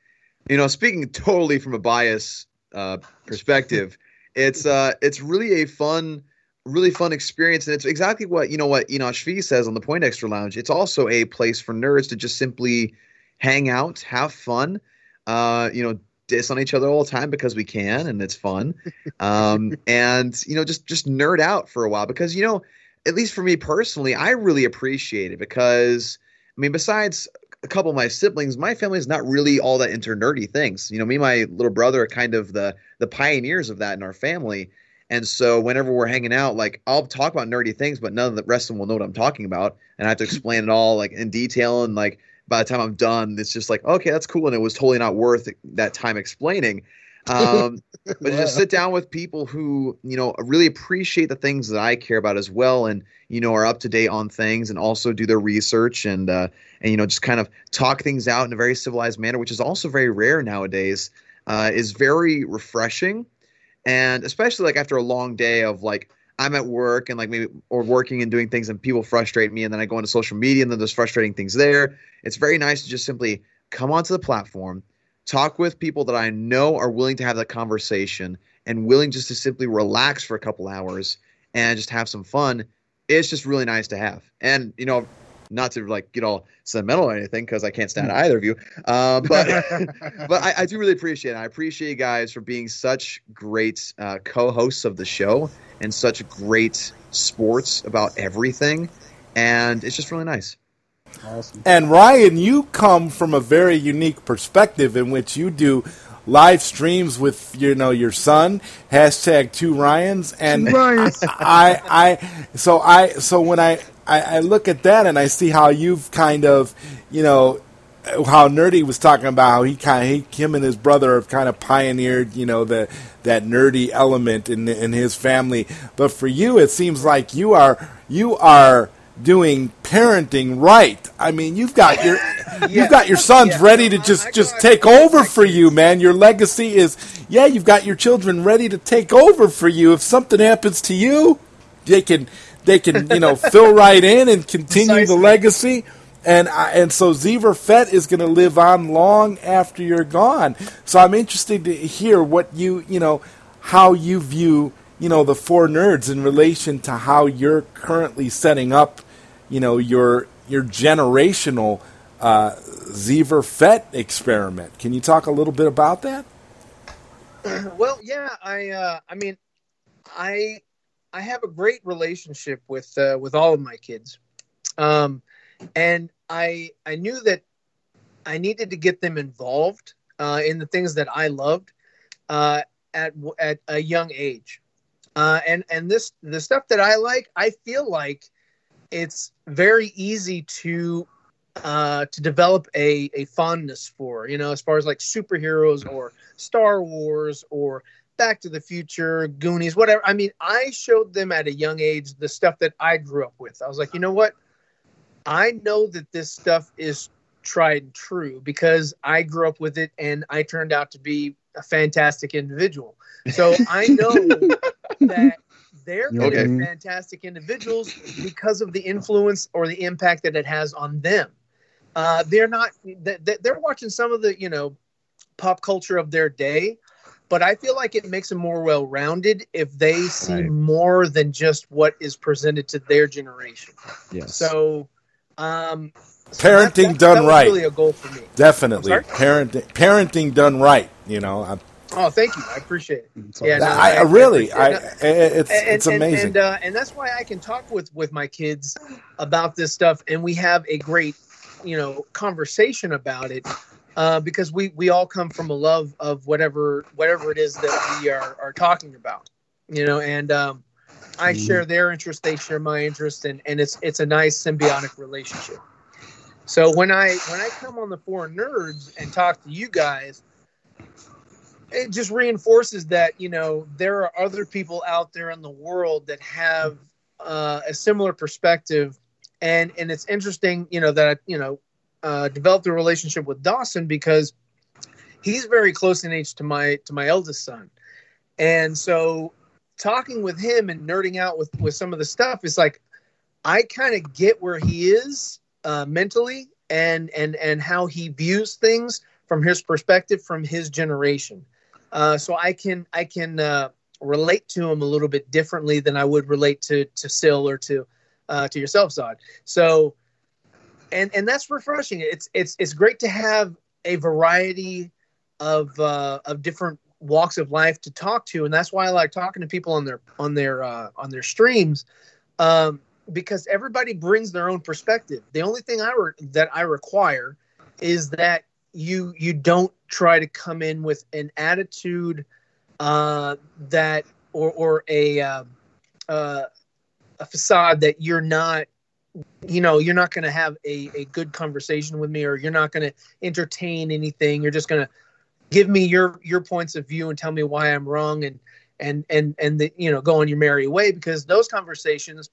you know, speaking totally from a bias uh, perspective, it's uh, it's really a fun, really fun experience, and it's exactly what you know what Enosh V says on the Poindexter Lounge. It's also a place for nerds to just simply hang out, have fun, uh, you know, diss on each other all the time because we can, and it's fun, um, and you know, just just nerd out for a while because you know, at least for me personally, I really appreciate it because. I mean, besides a couple of my siblings, my family is not really all that into nerdy things. You know, me and my little brother are kind of the the pioneers of that in our family. And so whenever we're hanging out, like I'll talk about nerdy things, but none of the rest of them will know what I'm talking about, and I have to explain it all like in detail. And like by the time I'm done, it's just like okay, that's cool, and it was totally not worth that time explaining. Um, but just sit down with people who you know really appreciate the things that I care about as well, and you know are up to date on things, and also do their research and uh, and you know just kind of talk things out in a very civilized manner, which is also very rare nowadays. Uh, is very refreshing, and especially like after a long day of like I'm at work and like maybe or working and doing things and people frustrate me and then I go into social media and then there's frustrating things there. It's very nice to just simply come onto the platform, talk with people that I know are willing to have that conversation and willing just to simply relax for a couple hours and just have some fun. It's just really nice to have. And you know, not to like get all sentimental or anything because I can't stand hmm. either of you. Uh, but but I, I, do really appreciate it. I appreciate you guys for being such great uh, co-hosts of the show and such great sports about everything. And it's just really nice. Awesome. And Ryan, you come from a very unique perspective in which you do live streams with you know your son hashtag two Ryans and Ryans. I, I so I so when I, I I look at that and I see how you've kind of you know how nerdy was talking about how he kind of he, him and his brother have kind of pioneered you know the that nerdy element in in his family but for you it seems like you are you are doing parenting right. I mean, you've got your yeah. you've got your sons yeah. ready to just just take over for you, man. Your legacy is yeah, you've got your children ready to take over for you. If something happens to you, they can they can, you know, fill right in and continue the legacy. And I, and so Zever Fett is going to live on long after you're gone. So I'm interested to hear what you, you know, how you view you know the four nerds in relation to how you're currently setting up you know your your generational uh, Zever Fett experiment. Can you talk a little bit about that? Well, yeah, I uh, I mean, I I have a great relationship with uh, with all of my kids, um, and I I knew that I needed to get them involved uh, in the things that I loved uh, at at a young age. Uh, and and this the stuff that I like, I feel like it's very easy to uh, to develop a a fondness for. You know, as far as like superheroes or Star Wars or Back to the Future, Goonies, whatever. I mean, I showed them at a young age the stuff that I grew up with. I was like, you know what? I know that this stuff is tried and true because I grew up with it and I turned out to be a fantastic individual. So I know that they're going to be fantastic individuals because of the influence or the impact that it has on them. Uh, they're not they're watching some of the you know pop culture of their day, but I feel like it makes them more well rounded if they see right. more than just what is presented to their generation. Yes. So, um, so parenting that, that, done that right. Really a goal for me. Definitely, parenting parenting done right. You know, I'm, Oh, thank you. I appreciate it. yeah, no, I, I, really, I, it's and, it's amazing, and, and, uh, and, that's why I can talk with with my kids about this stuff, and we have a great, you know, conversation about it, uh, because we we all come from a love of whatever whatever it is that we are are talking about, you know, and um, I mm-hmm. share their interest, they share my interest, and and it's it's a nice symbiotic relationship. So when I when I come on the four nerds and talk to you guys it just reinforces that you know there are other people out there in the world that have uh, a similar perspective. And and it's interesting you know that you know uh, developed a relationship with Dawson because he's very close in age to my to my eldest son. And so talking with him and nerding out with with some of the stuff is like I kind of get where he is uh, mentally and and and how he views things from his perspective from his generation uh, so I can I can uh, relate to him a little bit differently than I would relate to to Sil or to uh, to yourself, Zod. So, and and that's refreshing. It's it's it's great to have a variety of uh, of different walks of life to talk to, and that's why I like talking to people on their on their uh, on their streams. Um, because everybody brings their own perspective. The only thing I re- that I require is that you you don't try to come in with an attitude uh, that or or a um, uh, a facade that you're not you know you're not going to have a, a good conversation with me or you're not going to entertain anything. You're just going to give me your your points of view and tell me why i'm wrong and and and and the, you know go on your merry way because those conversations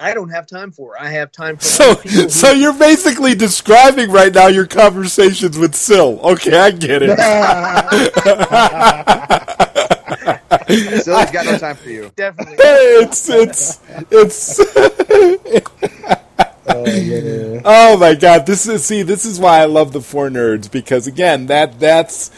I don't have time for. I have time for. So, who... so you're basically describing right now your conversations with Sil. Okay, I get it. Sil's got no time for you. Definitely. It's it's it's. oh, yeah. oh my god! This is see. This is why I love the four nerds because again, that that's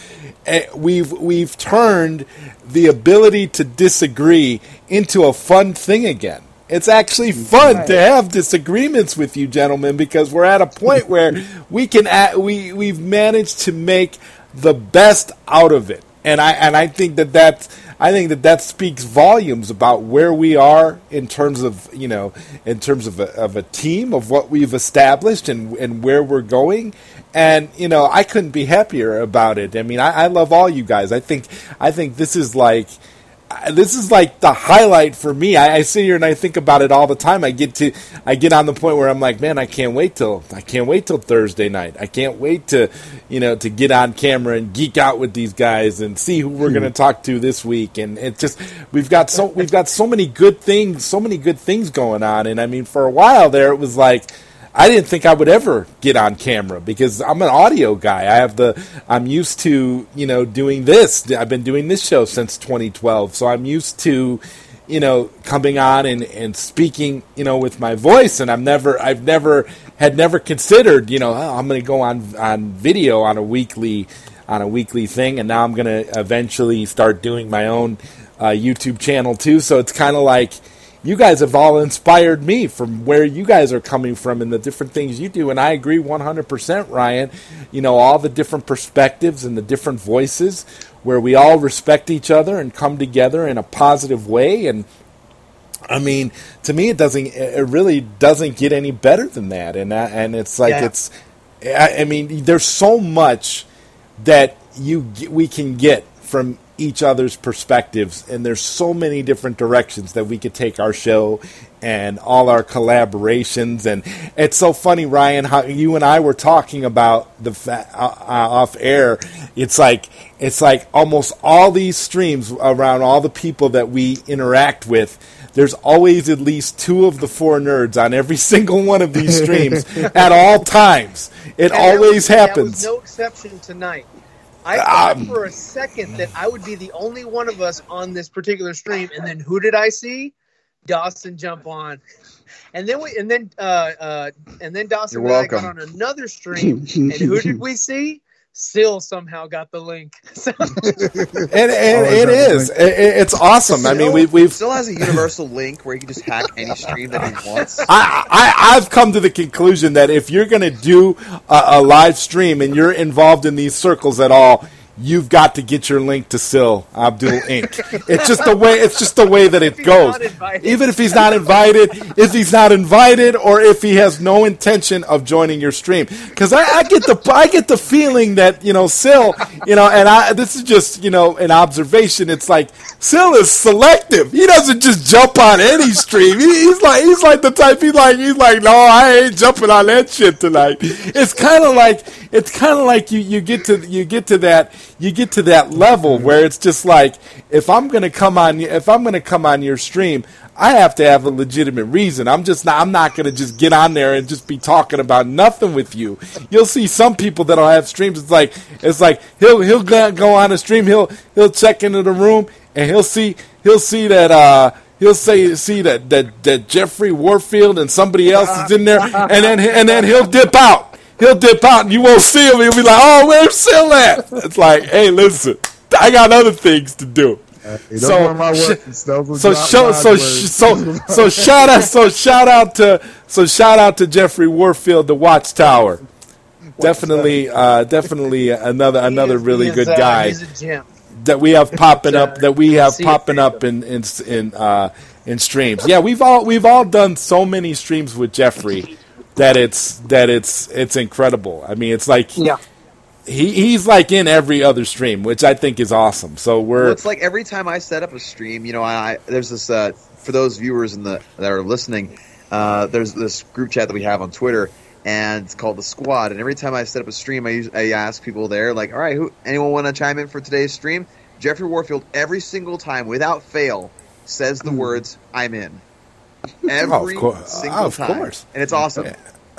uh, we've we've turned the ability to disagree into a fun thing again it's actually fun right. to have disagreements with you, gentlemen, because we're at a point where we can we we've managed to make the best out of it, and I and I think that that's I think that that speaks volumes about where we are in terms of you know in terms of a, of a team of what we've established and and where we're going. And you know, I couldn't be happier about it. I mean, I, I love all you guys. I think I think this is like this is like the highlight for me. I, I, sit here and I think about it all the time. I get to, I get on the point where I'm like, man, I can't wait till, I can't wait till Thursday night. I can't wait to, you know, to get on camera and geek out with these guys and see who we're going to hmm. talk to this week. And it's just, we've got so, we've got so many good things, so many good things going on. And I mean, for a while there, it was like, I didn't think I would ever get on camera because I'm an audio guy. I have the I'm used to, you know, doing this. I've been doing this show since 2012. So I'm used to, you know, coming on and, and speaking, you know, with my voice and I've never I've never had never considered, you know, oh, I'm going to go on on video on a weekly on a weekly thing and now I'm going to eventually start doing my own uh, YouTube channel too. So it's kind of like you guys have all inspired me from where you guys are coming from and the different things you do. And I agree 100%, Ryan. You know, all the different perspectives and the different voices where we all respect each other and come together in a positive way. And I mean, to me, it doesn't, it really doesn't get any better than that. And, uh, and it's like, yeah. it's, I, I mean, there's so much that you, we can get from each other's perspectives and there's so many different directions that we could take our show and all our collaborations and it's so funny Ryan how you and I were talking about the fa- uh, uh, off air it's like it's like almost all these streams around all the people that we interact with there's always at least two of the four nerds on every single one of these streams at all times. It and always was, happens. no exception tonight. I thought um, for a second that I would be the only one of us on this particular stream, and then who did I see? Dawson jump on, and then we and then uh, uh, and then Dawson and I got on another stream, and who did we see? Sil somehow got the link. and, and it is. It, it's awesome. I mean, we've, we've Sil has a universal link where you can just hack any stream that he wants. I, I I've come to the conclusion that if you're going to do a, a live stream and you're involved in these circles at all, you've got to get your link to Sil Abdul Inc. it's just the way it's just the way that it goes. Even if he's not invited, if he's not invited, or if he has no intention of joining your stream, because I, I, get the I get the feeling that you know Sil, you know, and I this is just you know an observation. It's like Sil is selective. He doesn't just jump on any stream. He, he's like he's like the type. He's like he's like no, I ain't jumping on that shit tonight. It's kind of like it's kind of like you you get to you get to that you get to that level where it's just like if I'm going to come on if I'm going to come on your stream, I have to have a legitimate reason. I'm just not I'm not going to just get on there and just be talking about nothing with you. You'll see some people that'll have streams it's like it's like he'll he'll go on a stream, he'll he'll check into the room and he'll see he'll see that uh he'll say see that that that Jeffrey Warfield and somebody else is in there and then and then he'll dip out he'll dip out and you won't see him. He'll be like, "Oh, where's Sil at?" It's like, "Hey, listen, I got other things to do." Uh, so, sh- so, so, so, so, so, so, shout out, so shout out to, so shout out to Jeffrey Warfield, the Watchtower. Definitely, uh, definitely another another is, really good uh, guy that we have popping up that we have popping up in in in uh, in streams. Yeah, we've all we've all done so many streams with Jeffrey that it's that it's it's incredible. I mean, it's like yeah. he he's like in every other stream, which I think is awesome. So we're Well, it's like every time I set up a stream, you know, I there's this uh, for those viewers in the that are listening, uh, there's this group chat that we have on Twitter, and it's called the Squad. And every time I set up a stream, I, use, I ask people there, like, all right, who anyone want to chime in for today's stream? Jeffrey Warfield every single time, without fail, says the words "I'm in." Every cour- single Hmm. of time, course. and it's awesome.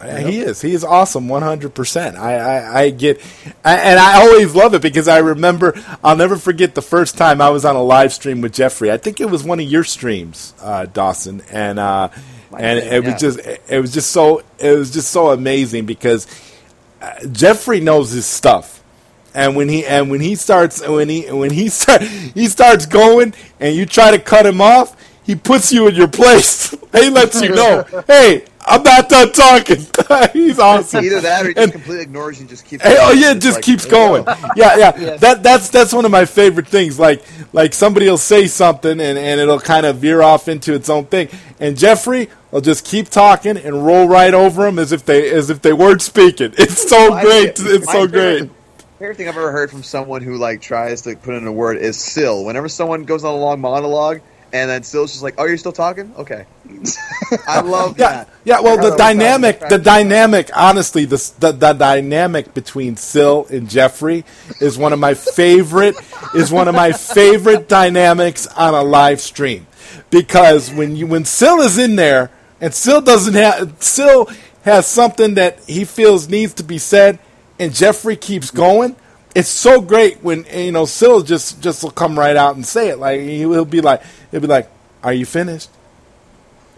Yeah, He is. He is awesome, one hundred percent. I, I, I get, I, and I always love it because I remember. I'll never forget the first time I was on a live stream with Jeffrey. I think it was one of your streams, uh, Dawson, and uh, and it yeah. was just, it was just so, it was just so amazing because uh, Jeffrey knows his stuff. And when he and when he starts when he when he start he starts going and you try to cut him off, he puts you in your place. he lets you know, hey, I'm not done talking. He's awesome. Either that or he just And- completely ignores you and just keeps. Hey, oh yeah, it just like, keeps going. go. Yeah, yeah. Yes. That that's that's one of my favorite things. Like like somebody will say something and, and it'll kind of veer off into its own thing. And Jeffrey will just keep talking and roll right over them as if they as if they weren't speaking. It's so My great. It's so favorite- great. Favorite thing I've ever heard from someone who like tries to put in a word is "Sil." Whenever someone goes on a long monologue and then Sil's just like, "Oh, you're still talking? Okay." I love Yeah, that. yeah. Well, the dynamic, the dynamic, honestly, the, the the dynamic between Sil and Jeffrey is one of my favorite is one of my favorite dynamics on a live stream because when you when Sil is in there and Sil doesn't have Sil has something that he feels needs to be said and Jeffrey keeps going. It's so great when you know Sil just just will come right out and say it. Like he'll be like he'll be like, "Are you finished?"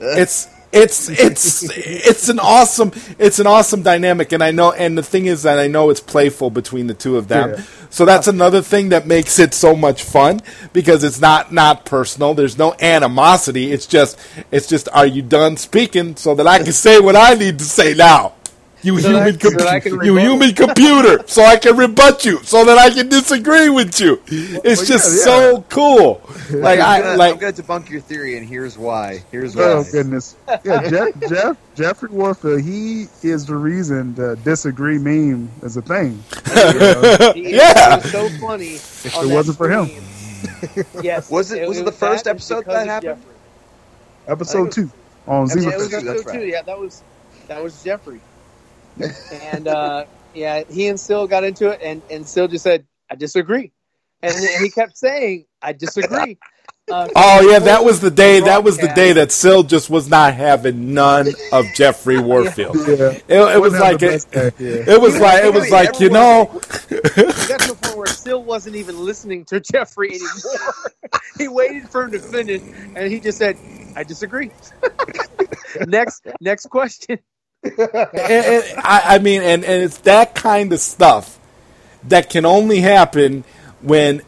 Uh. it's it's it's it's an awesome it's an awesome dynamic and i know and the thing is that i know it's playful between the two of them. Yeah. so that's another thing that makes it so much fun because it's not not personal. There's no animosity. It's just it's just are you done speaking? So that i can say what i need to say now you So human so com- that I can you rebut. human computer so i can rebut you so that i can disagree with you it's well, just yeah, so cool like I'm gonna, like I'm gonna debunk your theory, and here's why. Here's oh, why. Oh goodness! Yeah, Jeff, Jeff Jeffrey Warfield. He is the reason the disagree meme is a thing. He- Yeah. it was so funny. If it wasn't for him. stream. yes. Was it- was it the first that episode that happened? Jeffrey. Episode two on Episode Yeah, Zebra. it was two, that's right. two. Yeah, that was that was Jeffrey. And uh, yeah, he and Sil got into it, and and Sil just said, "I disagree," and, and he kept saying, "I disagree." Uh, Oh yeah, that was the day. That was the day that Sil just was not having none of Jeffrey Warfield. Yeah. It, it was like the it, best day, it was like it was like you know. He got to a point where Sil wasn't even listening to Jeffrey anymore. he waited for him to finish, and he just said, "I disagree." next, next question. And- and I, I mean, and, and it's that kind of stuff that can only happen when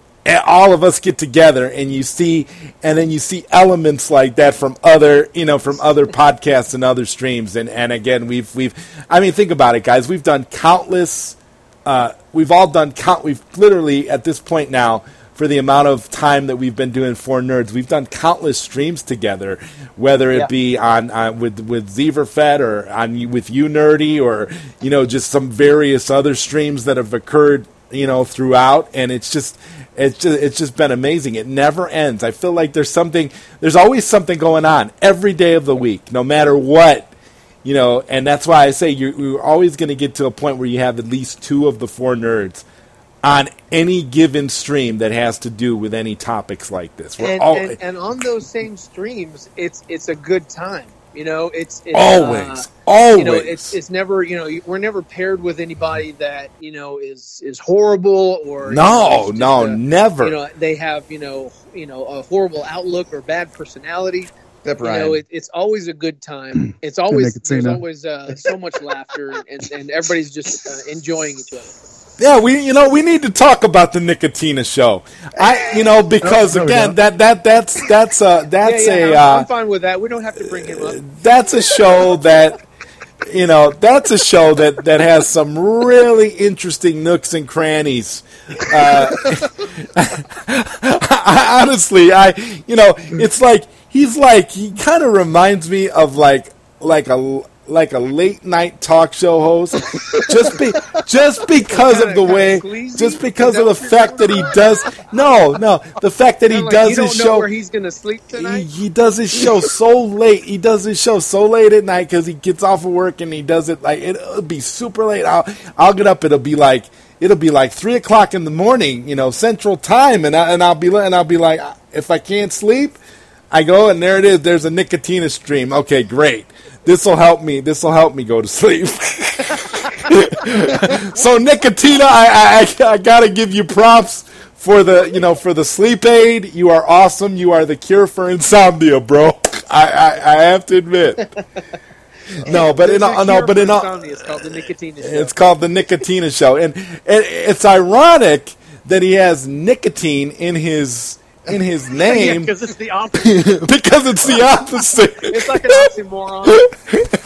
all of us get together and you see, and then you see elements like that from other, you know, from other podcasts and other streams. And, and again, we've, we've, I mean, think about it, guys. We've done countless, uh, we've all done count, we've literally at this point now, for the amount of time that we've been doing Four Nerds, we've done countless streams together, whether it Yeah. be on, on with with Zeverfed or on with you Nerdy or you know just some various other streams that have occurred you know throughout, and it's just it's just it's just been amazing. It never ends. I feel like there's something there's always something going on every day of the week, no matter what. You know, and that's why I say you're, you're always going to get to a point where you have at least two of the four nerds on any given stream that has to do with any topics like this. And, all, and, and on those same streams, it's it's a good time. You know, it's, it's always, uh, always. you know, it's it's never you know we're never paired with anybody that you know is is horrible or you know, no, no, a- never. You know, they have you know you know a horrible outlook or bad personality. Except You Ryan. know, it, it's always a good time. It's always there's always uh, so much laughter and, and everybody's just uh, enjoying each other. Yeah, we you know we need to talk about the Nicotina show. I you know because No, no, again that that that's that's a that's yeah, yeah, a I'm, uh, I'm fine with that. We don't have to bring him up. that's a show that you know that's a show that that has some really interesting nooks and crannies. Uh, I, honestly, I you know it's like he's like he kind of reminds me of like like a like a late night talk show host, just be just because of the way, just because of the fact that he does. No, no, the fact that he Like, does his show. where he's gonna sleep He, tonight. he does his show so late. He does his show so late at night because he gets off of work and he does it like it'll be super late. I'll I'll get up. It'll be like it'll be like three o'clock in the morning, you know, Central Time, and I, and I'll be and I'll be like, if I can't sleep, I go and there it is. There's a Nicotina stream. Okay, great. This will help me. This will help me go to sleep. so Nicotina, I, I I gotta give you props for the you know for the sleep aid. You are awesome. You are the cure for insomnia, bro. I I, I have to admit. No, but in There's a all, no, but in all. It's called the nicotine. it's called the Nicotina Show, and it, it's ironic that he has nicotine in his in his name because it's the opposite. because it's the opposite. it's like an oxymoron.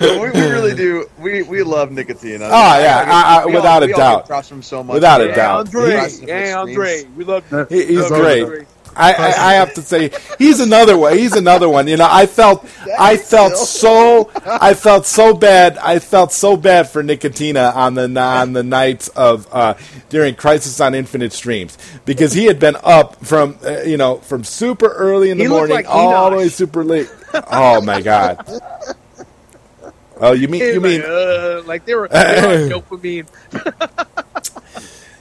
Oh, we, we really do. We we love nicotine. Oh, yeah, I- I- We all- without a we doubt. get props from so much. Without a Yeah, doubt. Andre, Across the hey screens. Andre, we love. He- he's That's great. Andre. I, I, I have to say he's another one. He's another one. You know, I felt I felt so I felt so bad. I felt so bad for Nicotina on the on the nights of uh, during Crisis on Infinite Streams because he had been up from uh, you know from super early in the He morning like all the way super late. Oh my god. Oh, you mean you mean like, uh, like they were, they were dopamine.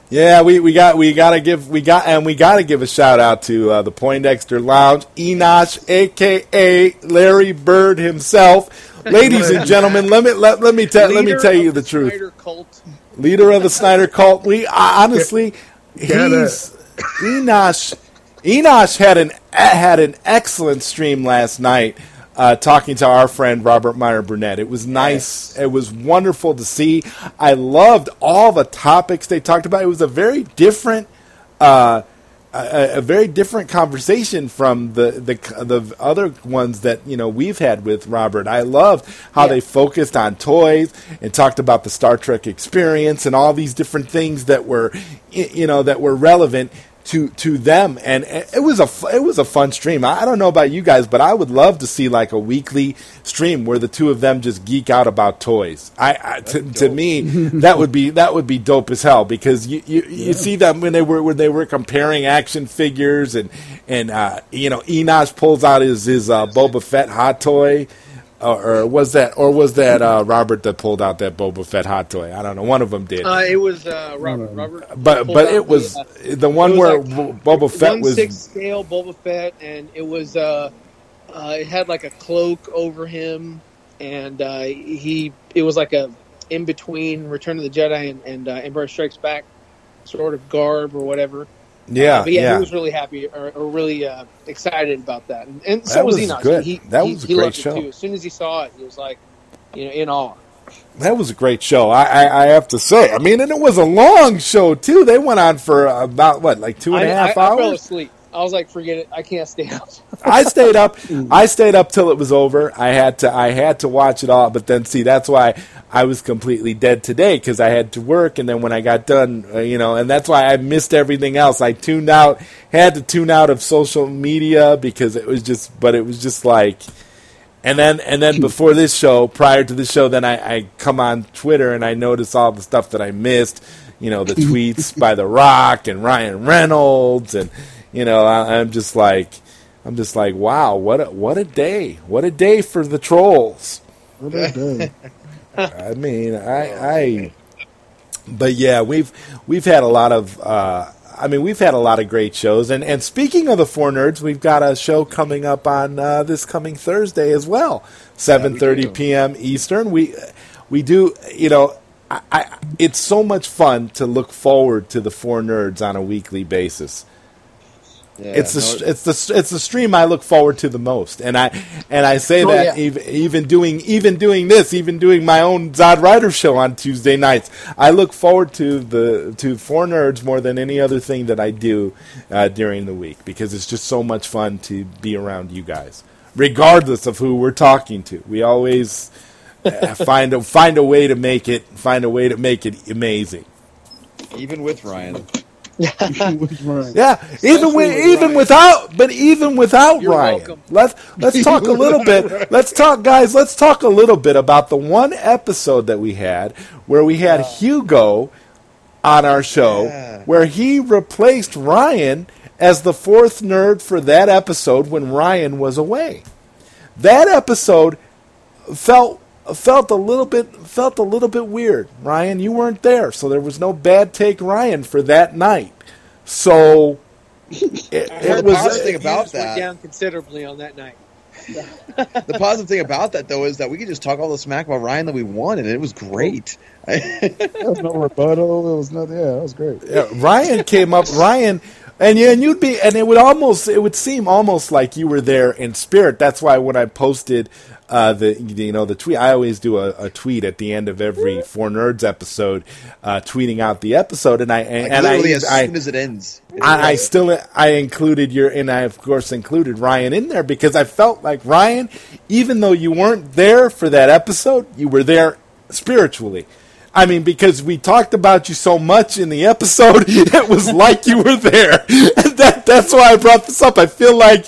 Yeah, we, we got we gotta give we got and we gotta give a shout out to uh, the Poindexter Lounge, Enosh, aka Larry Bird himself. Ladies and gentlemen, let me let, let me tell let me tell you of the truth. Snyder cult. Leader of the Snyder cult. We I, honestly, Get he's Enosh. Enosh had an had an excellent stream last night. Uh, talking to our friend Robert Meyer Burnett. It was nice. It was wonderful to see. I loved all the topics they talked about. It was a very different, uh, a, a very different conversation from the, the the other ones that you know we've had with Robert. I loved how they focused on toys and talked about the Star Trek experience and all these different things that were you know that were relevant to to them and it was a it was a fun stream. I don't know about you guys, but I would love to see like a weekly stream where the two of them just geek out about toys. I, I to, to me that would be that would be dope as hell because you you, you see them when they were when they were comparing action figures and and uh, you know Enosh pulls out his his uh, Boba Fett hot toy. Or, or was that, or was that uh, Robert that pulled out that Boba Fett hot toy? I don't know. One of them did. Uh, it was uh, Robert. Robert. but but it was the, uh, the one was where like Bo- Boba Fett one was six scale Boba Fett, and it was uh, uh, it had like a cloak over him, and uh, he it was like a in between Return of the Jedi and, and uh, Empire Strikes Back sort of garb or whatever. Yeah Uh, but yeah, yeah he was really happy or, or really uh, excited about that, and, and so That was, was Enoch. good. He, That he- was a he great loved show. It too. As soon as he saw it, he was like, you know, in awe. that was a great show. I, I I have to say. I mean, and it was a long show too. They went on for about what like two and a I, half I, I fell hours. asleep. I was like, forget it. I can't stay up. I stayed up. I stayed up till it was over. I had to. I had to watch it all. But then, see, that's why I was completely dead today because I had to work. And then when I got done, uh, you know, and that's why I missed everything else. I tuned out. Had to tune out of social media because it was just. But it was just like. And then, and then before this show, prior to the show, then I, I come on Twitter and I notice all the stuff that I missed. You know, the tweets by The Rock and Ryan Reynolds, and you know, I, I'm just like, I'm just like, wow, what a what a day, what a day for the trolls. What a day. I mean, I, I, but yeah, we've we've had a lot of. Uh, I mean, we've had a lot of great shows, and and speaking of the four nerds, we've got a show coming up on uh, this coming Thursday as well, seven thirty do. p.m. Eastern. We we do, you know, I, I, it's so much fun to look forward to the four nerds on a weekly basis Yeah, it's the no, it's the it's the stream I look forward to the most, and I and I say Oh, that yeah. even even doing even doing this, even doing my own Zod Rider show on Tuesday nights, I look forward to the to Four Nerds more than any other thing that I do uh, during the week because it's just so much fun to be around you guys, regardless of who we're talking to. We always uh, find a find a way to make it find a way to make it amazing. even with Ryan. With Yeah, even with, with even Ryan. without, but even without You're Ryan, welcome. let's let's talk a little bit. Let's talk, guys. Let's talk a little bit about the one episode that we had where we had Hugo on our show, Yeah. where he replaced Ryan as the fourth nerd for that episode when Ryan was away. That episode felt felt a little bit felt a little bit weird. Ryan, you weren't there, so there was no bad take Ryan for that night. So it, I it heard the was positive thing uh, views about went that- down considerably on that night. The positive thing about that though is that we could just talk all the smack about Ryan that we wanted, and it was great. Oh. There was no rebuttal. There was nothing. Yeah, that was great. Yeah, Ryan came up. Ryan, and yeah, and you'd be, and it would almost, it would seem almost like you were there in spirit. That's why when I posted uh, the, you know, the tweet, I always do a, a tweet at the end of every Four Nerds episode, uh, tweeting out the episode, and I and, Like and I, as I, soon as it ends. I, I still I included your and I of course included Ryan in there because I felt like Ryan, even though you weren't there for that episode, you were there spiritually. I mean, because we talked about you so much in the episode, it was like you were there. That, that's why I brought this up. I feel like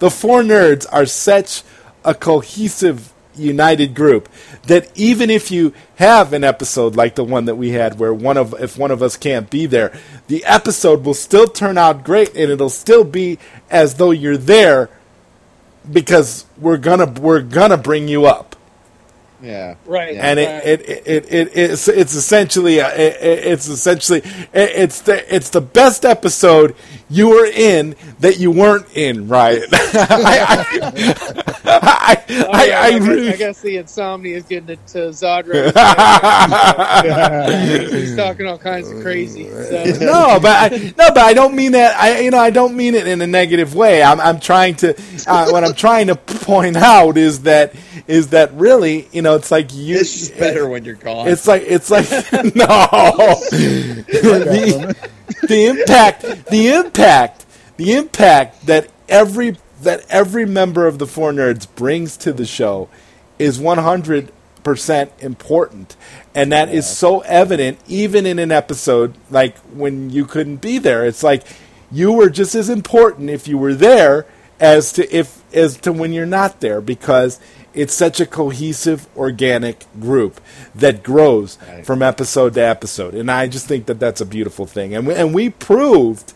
the four nerds are such a cohesive, united group that even if you have an episode like the one that we had, where one of if one of us can't be there, the episode will still turn out great, and it'll still be as though you're there because we're gonna we're gonna bring you up yeah. Right. and it, right. it, it, it, it it's it's essentially a, it, it- it's essentially it, it's the it's the best episode you were in that you weren't in, Ryan. I, I, I, Oh, I, yeah, I guess- really- I guess the insomnia is getting it to Zod right He's talking all kinds of crazy. So. no, but I, no, but I don't mean that. I you know I don't mean it in a negative way. I'm I'm trying to uh, what I'm trying to point out is that is that really you know it's like you It's just better when you're gone. It's like it's like no. the, the impact, the impact, the impact that every that every member of the Four Nerds brings to the show is one hundred percent important, and that is so evident even in an episode like when you couldn't be there. It's like you were just as important if you were there as to if as to when you're not there because it's such a cohesive organic group that grows from episode to episode and i just think that that's a beautiful thing and we, and we proved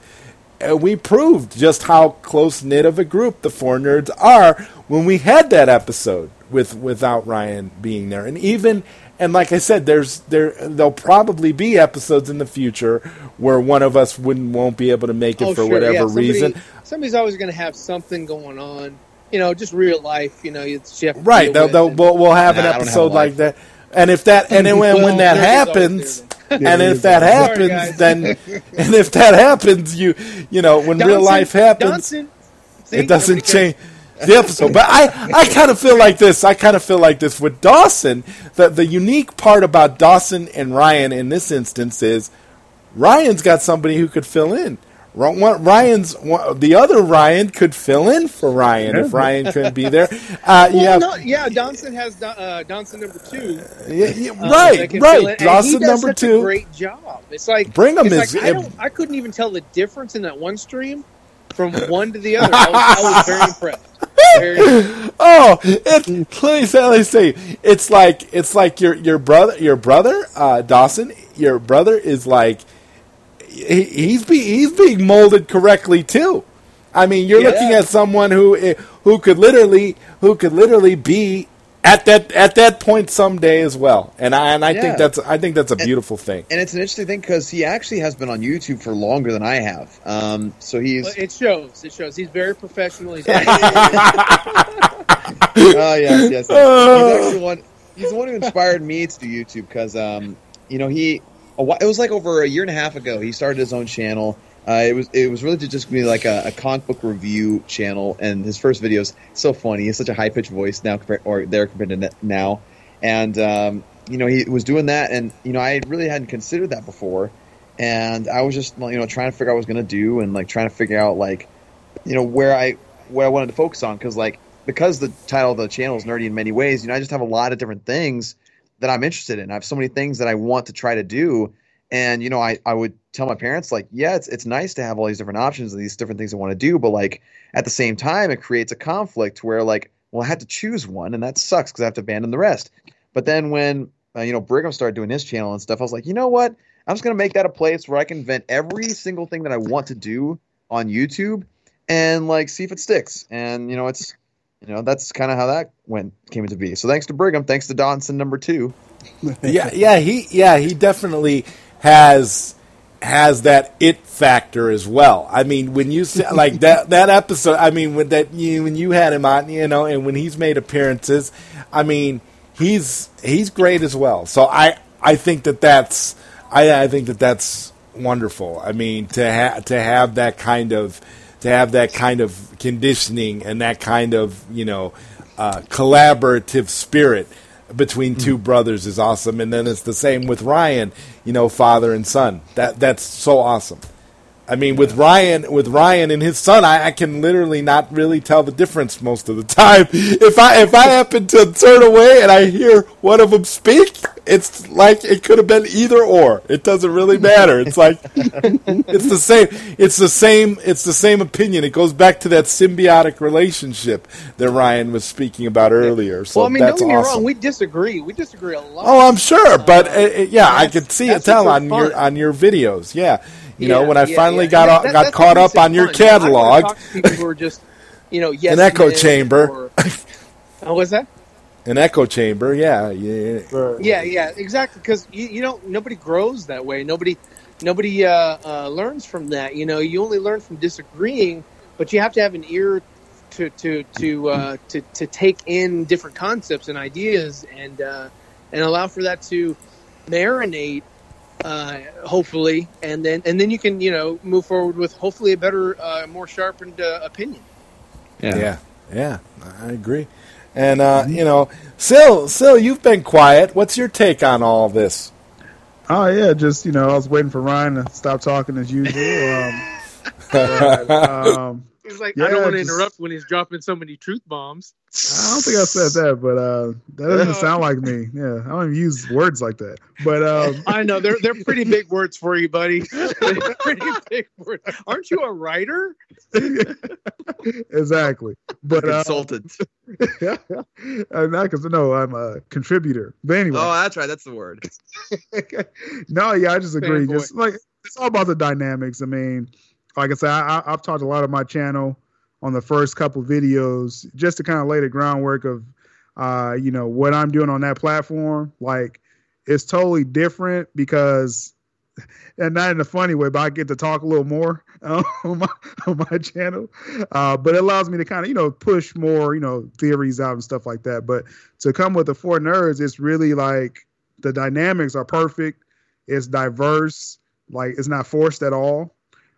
and we proved just how close knit of a group the four nerds are when we had that episode with without Ryan being there. And even and like I said, there's there there'll probably be episodes in the future where one of us wouldn't won't be able to make it Oh, for sure, whatever yeah, somebody- reason. Somebody's always going to have something going on. You know, just real life. You know, it's you Right. They'll, they'll, and- we'll, we'll have Nah, an I don't have episode like that. And if that and then when, when that there is always happens, and if that happens, guys. then and if that happens, you you know when real life happens, Donson, see, it doesn't change the episode. But I, I kind of feel like this. I kind of feel like this with Dawson. That the unique part about Dawson and Ryan in this instance is Ryan's got somebody who could fill in. Ro- one- Ryan's the other Ryan could fill in for Ryan if Ryan couldn't be there. Uh, Well, yeah, no, yeah, Donson has Don- uh, Donson number two. yeah, yeah, uh, right, can right. and Dawson number such a two. great job. It's like Brigham it's is- Like, I, I couldn't even tell the difference in that one stream from one to the other. I was, I was very impressed. Very, Oh, it, let me say, let me say, it's like it's like your your brother, your brother uh, Dawson, your brother is like he, he's be, he's being molded correctly too. I mean, you're Yeah. looking at someone who eh, who could literally who could literally be at that at that point someday as well. And I and I Yeah. think that's I think that's a beautiful thing. and it's an interesting thing because he actually has been on YouTube for longer than I have. Um, so he's it shows. It shows. He's very professional. He's very, Oh yes, yes. yes. He's actually one. He's the one who inspired me to do YouTube because, um, you know, he. A whi- it was like over a year and a half ago. He started his own channel. Uh, it was it was really just be like a, a comic book review channel, and his first videos so funny. He has such a high pitched voice now, compared, or there compared to now, and um, you know he was doing that, and you know I really hadn't considered that before, and I was just you know trying to figure out what I was gonna do, and like trying to figure out like you know where I what I wanted to focus on because like because the title of the channel is nerdy in many ways, you know, I just have a lot of different things that I'm interested in. I have so many things that I want to try to do, And you know, I, I would tell my parents like, yeah, it's it's nice to have all these different options and these different things I want to do, but like at the same time, it creates a conflict where like, well, I had to choose one, and that sucks because I have to abandon the rest. But then when uh, you know Brigham started doing his channel and stuff, I was like, you know what? I'm just gonna make that a place where I can vent every single thing that I want to do on YouTube and like see if it sticks. And you know, it's you know that's kind of how that went came into be. So thanks to Brigham, thanks to Donson number two. yeah, yeah, he yeah he definitely has has that it factor as well. I mean, when you say, like that that episode, I mean, when that you when you had him on, you know, and when he's made appearances, I mean, he's he's great as well. So I I think that that's I I think that that's wonderful. I mean, to ha- to have that kind of to have that kind of conditioning and that kind of you know uh, collaborative spirit between two mm. brothers is awesome. And then it's the same with Ryan, you know, father and son. That that's so awesome. I mean, with Ryan, with Ryan and his son, I, I, can literally not really tell the difference most of the time. If I if I happen to turn away and I hear one of them speak, it's like it could have been either or. It doesn't really matter. It's like it's the same. It's the same. It's the same opinion. It goes back to that symbiotic relationship that Ryan was speaking about earlier. So well, I mean, that's don't get awesome. me wrong. We disagree. We disagree a lot. Oh, I'm sure, but uh, uh yeah, I could see it tell on fun. your on your videos. Yeah, you yeah, know, when I yeah, finally yeah. got that, got caught up on your catalog, people who are just you know, yes, an echo chamber. Or, oh, was that? An echo chamber, yeah, yeah, yeah, yeah, exactly. Because you, you don't, nobody grows that way. Nobody, nobody uh, uh, learns from that. You know, you only learn from disagreeing, but you have to have an ear to to to uh, to to take in different concepts and ideas and uh, and allow for that to marinate, uh, hopefully, and then and then you can you know move forward with hopefully a better, uh, more sharpened uh, opinion. Yeah. yeah, yeah, I agree. And uh, you know, Sil, Sil, you've been quiet. What's your take on all this? Oh yeah, just you know, I was waiting for Ryan to stop talking as usual. Um, but, um, He's like, yeah, I don't want to interrupt when he's dropping so many truth bombs. I don't think I said that, but uh, that doesn't sound like me. Yeah, I don't even use words like that. But um, I know they're they're pretty big words for you, buddy. pretty big words. Aren't you a writer? exactly. But uh, consultant. Uh, yeah, I'm not because no, I'm a contributor. But anyway. Oh, that's right. That's the word. no, yeah, I just agree. Just like it's all about the dynamics. I mean like I said, I, have talked a lot of my channel on the first couple videos just to kind of lay the groundwork of, uh, you know, what I'm doing on that platform. Like, it's totally different because, and not in a funny way, but I get to talk a little more on, my, on my channel. Uh, but it allows me to kind of, you know, push more, you know, theories out and stuff like that. But to come with the four nerds, it's really like the dynamics are perfect. It's diverse. Like, it's not forced at all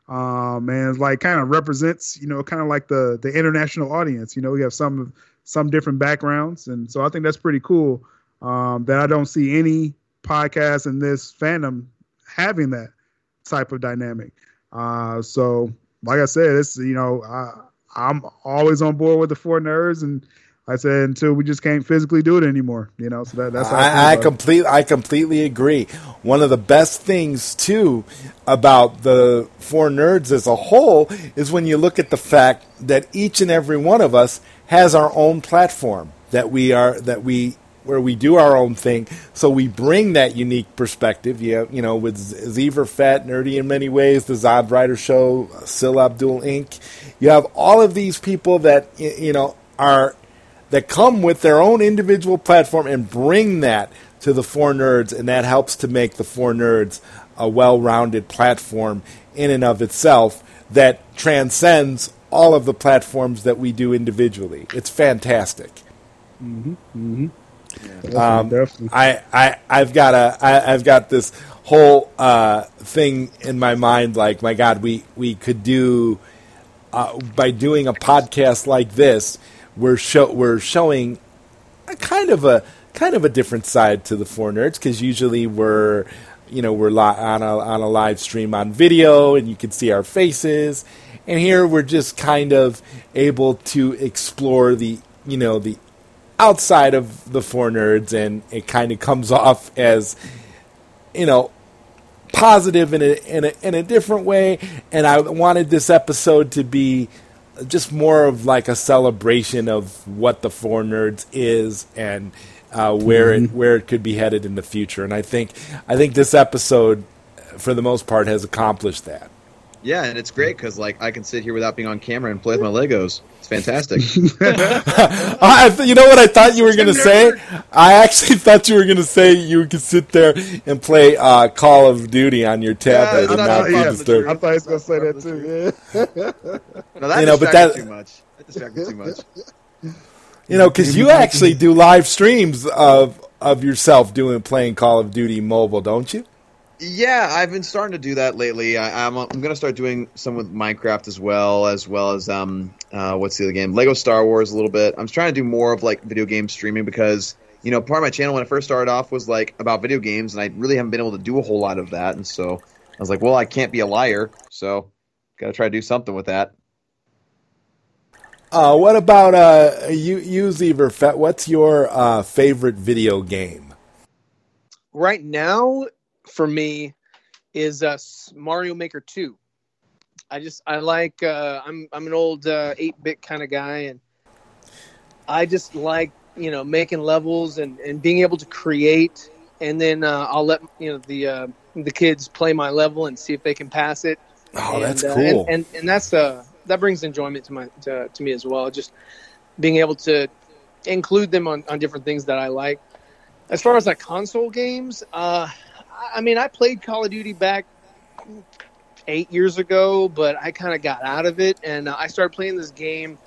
um, and like kind of represents, you know, kind of like the the international audience. You know, we have some some different backgrounds, and so I think that's pretty cool. Um, that I don't see any podcast in this fandom having that type of dynamic. Uh, so, like I said, it's you know, I, I'm always on board with the four nerds, and I said until we just can't physically do it anymore, you know. So that, that's I, I, I completely I completely agree. One of the best things too about the four nerds as a whole is when you look at the fact that each and every one of us has our own platform that we are that we where we do our own thing. So we bring that unique perspective. You, you know, with Zever Fat, Nerdy in many ways, the Zod Rider Show, Sil Abdul Inc. You have all of these people that you know are that come with their own individual platform and bring that to the four nerds, and that helps to make the four nerds a well-rounded platform in and of itself that transcends all of the platforms that we do individually. It's fantastic. Mm-hmm. Mm-hmm. Yeah, um, definitely. I, I, I've got a, I, I've got this whole uh, thing in my mind. Like, my God, we, we could do uh, by doing a podcast like this we're show we're showing a kind of a kind of a different side to the four nerds because usually we're you know we're li- on a on a live stream on video and you can see our faces. And here we're just kind of able to explore the you know the outside of the four nerds and it kind of comes off as you know positive in a, in a in a different way, and I wanted this episode to be just more of like a celebration of what the Four Nerds is and uh, where it where it could be headed in the future. And I think I think this episode, for the most part, has accomplished that. Yeah, and it's great because like I can sit here without being on camera and play with my Legos. It's fantastic. I, you know what I thought you were going to say? I actually thought you were going to say you could sit there and play uh, Call of Duty on your tablet Yeah, and I not thought- be yeah, disturbed. I thought he was gonna say that too. Yeah. no, that You know, but distracted that- too much. That distracted too much. You know, because you actually do live streams of of yourself doing playing Call of Duty mobile, don't you? Yeah, I've been starting to do that lately. I, I'm I'm going to start doing some with Minecraft as well, as well as um uh what's the other game? Lego Star Wars a little bit. I'm trying to do more of like video game streaming because you know part of my channel when I first started off was like about video games, and I really haven't been able to do a whole lot of that. And so I was like, well, I can't be a liar, so got to try to do something with that. Uh, what about uh, you, you Zeverfet? What's your uh, favorite video game? Right now, for me, is uh, Mario Maker Two. I just I like uh, I'm I'm an old uh, eight bit kind of guy, and I just like you know making levels and, and being able to create, and then uh, I'll let you know the uh, the kids play my level and see if they can pass it. Oh, and, that's uh, cool. and, and and that's uh that brings enjoyment to my to, to me as well. Just being able to include them on, on different things that I like. As far as like console games, uh, I- mean, I played Call of Duty back eight years ago, but I kind of got out of it, and uh, I started playing this game,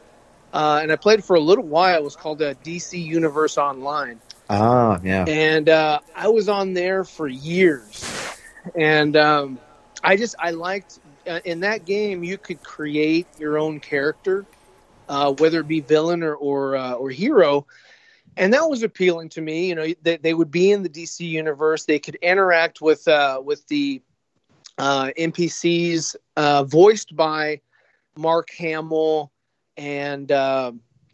uh, and I played for a little while. It was called uh, DC Universe Online Ah, yeah. and uh, I was on there for years, and um, I just I liked uh, in that game you could create your own character, uh, whether it be villain or or, uh, or hero, and that was appealing to me. You know, they, they would be in the DC universe, they could interact with uh, with the uh, NPCs uh, voiced by Mark Hamill and. Uh,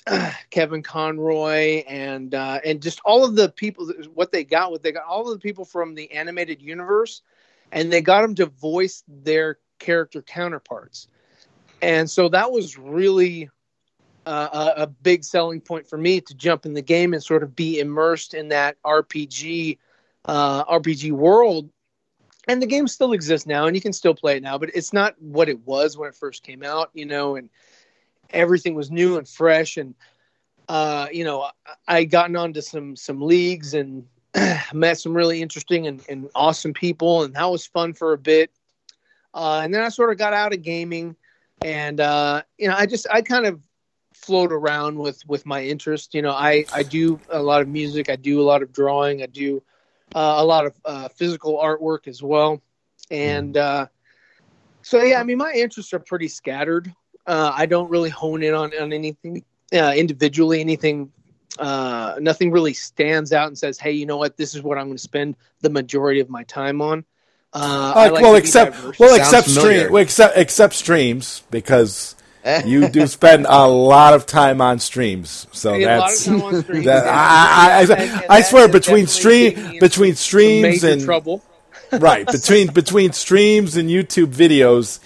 Kevin Conroy and uh, and just all of the people what they got what they got all of the people from the animated universe and they got them to voice their character counterparts and so that was really uh, a, big selling point for me to jump in the game and sort of be immersed in that RPG uh, RPG world. And the game still exists now and you can still play it now but it's not what it was when it first came out you know and everything was new and fresh. And uh, you know I, I gotten onto some some leagues and met some really interesting and, and awesome people and that was fun for a bit. Uh, and then i sort of got out of gaming and uh, you know i just i kind of float around with with my interest you know i i do a lot of music i do a lot of drawing i do uh, a lot of uh, physical artwork as well and uh, so yeah i mean my interests are pretty scattered uh, I don't really hone in on, on anything uh, individually. Anything, uh, nothing really stands out and says, "Hey, you know what? This is what I'm going to spend the majority of my time on." Uh, I Like, like well, to be except diverse. well, except familiar. stream, well, except except streams because you do spend a lot of time on streams. So I get a lot of that's time on streams. that, Yeah. I, I, And- I, and I swear between stream between streams and trouble. right between between streams and YouTube videos.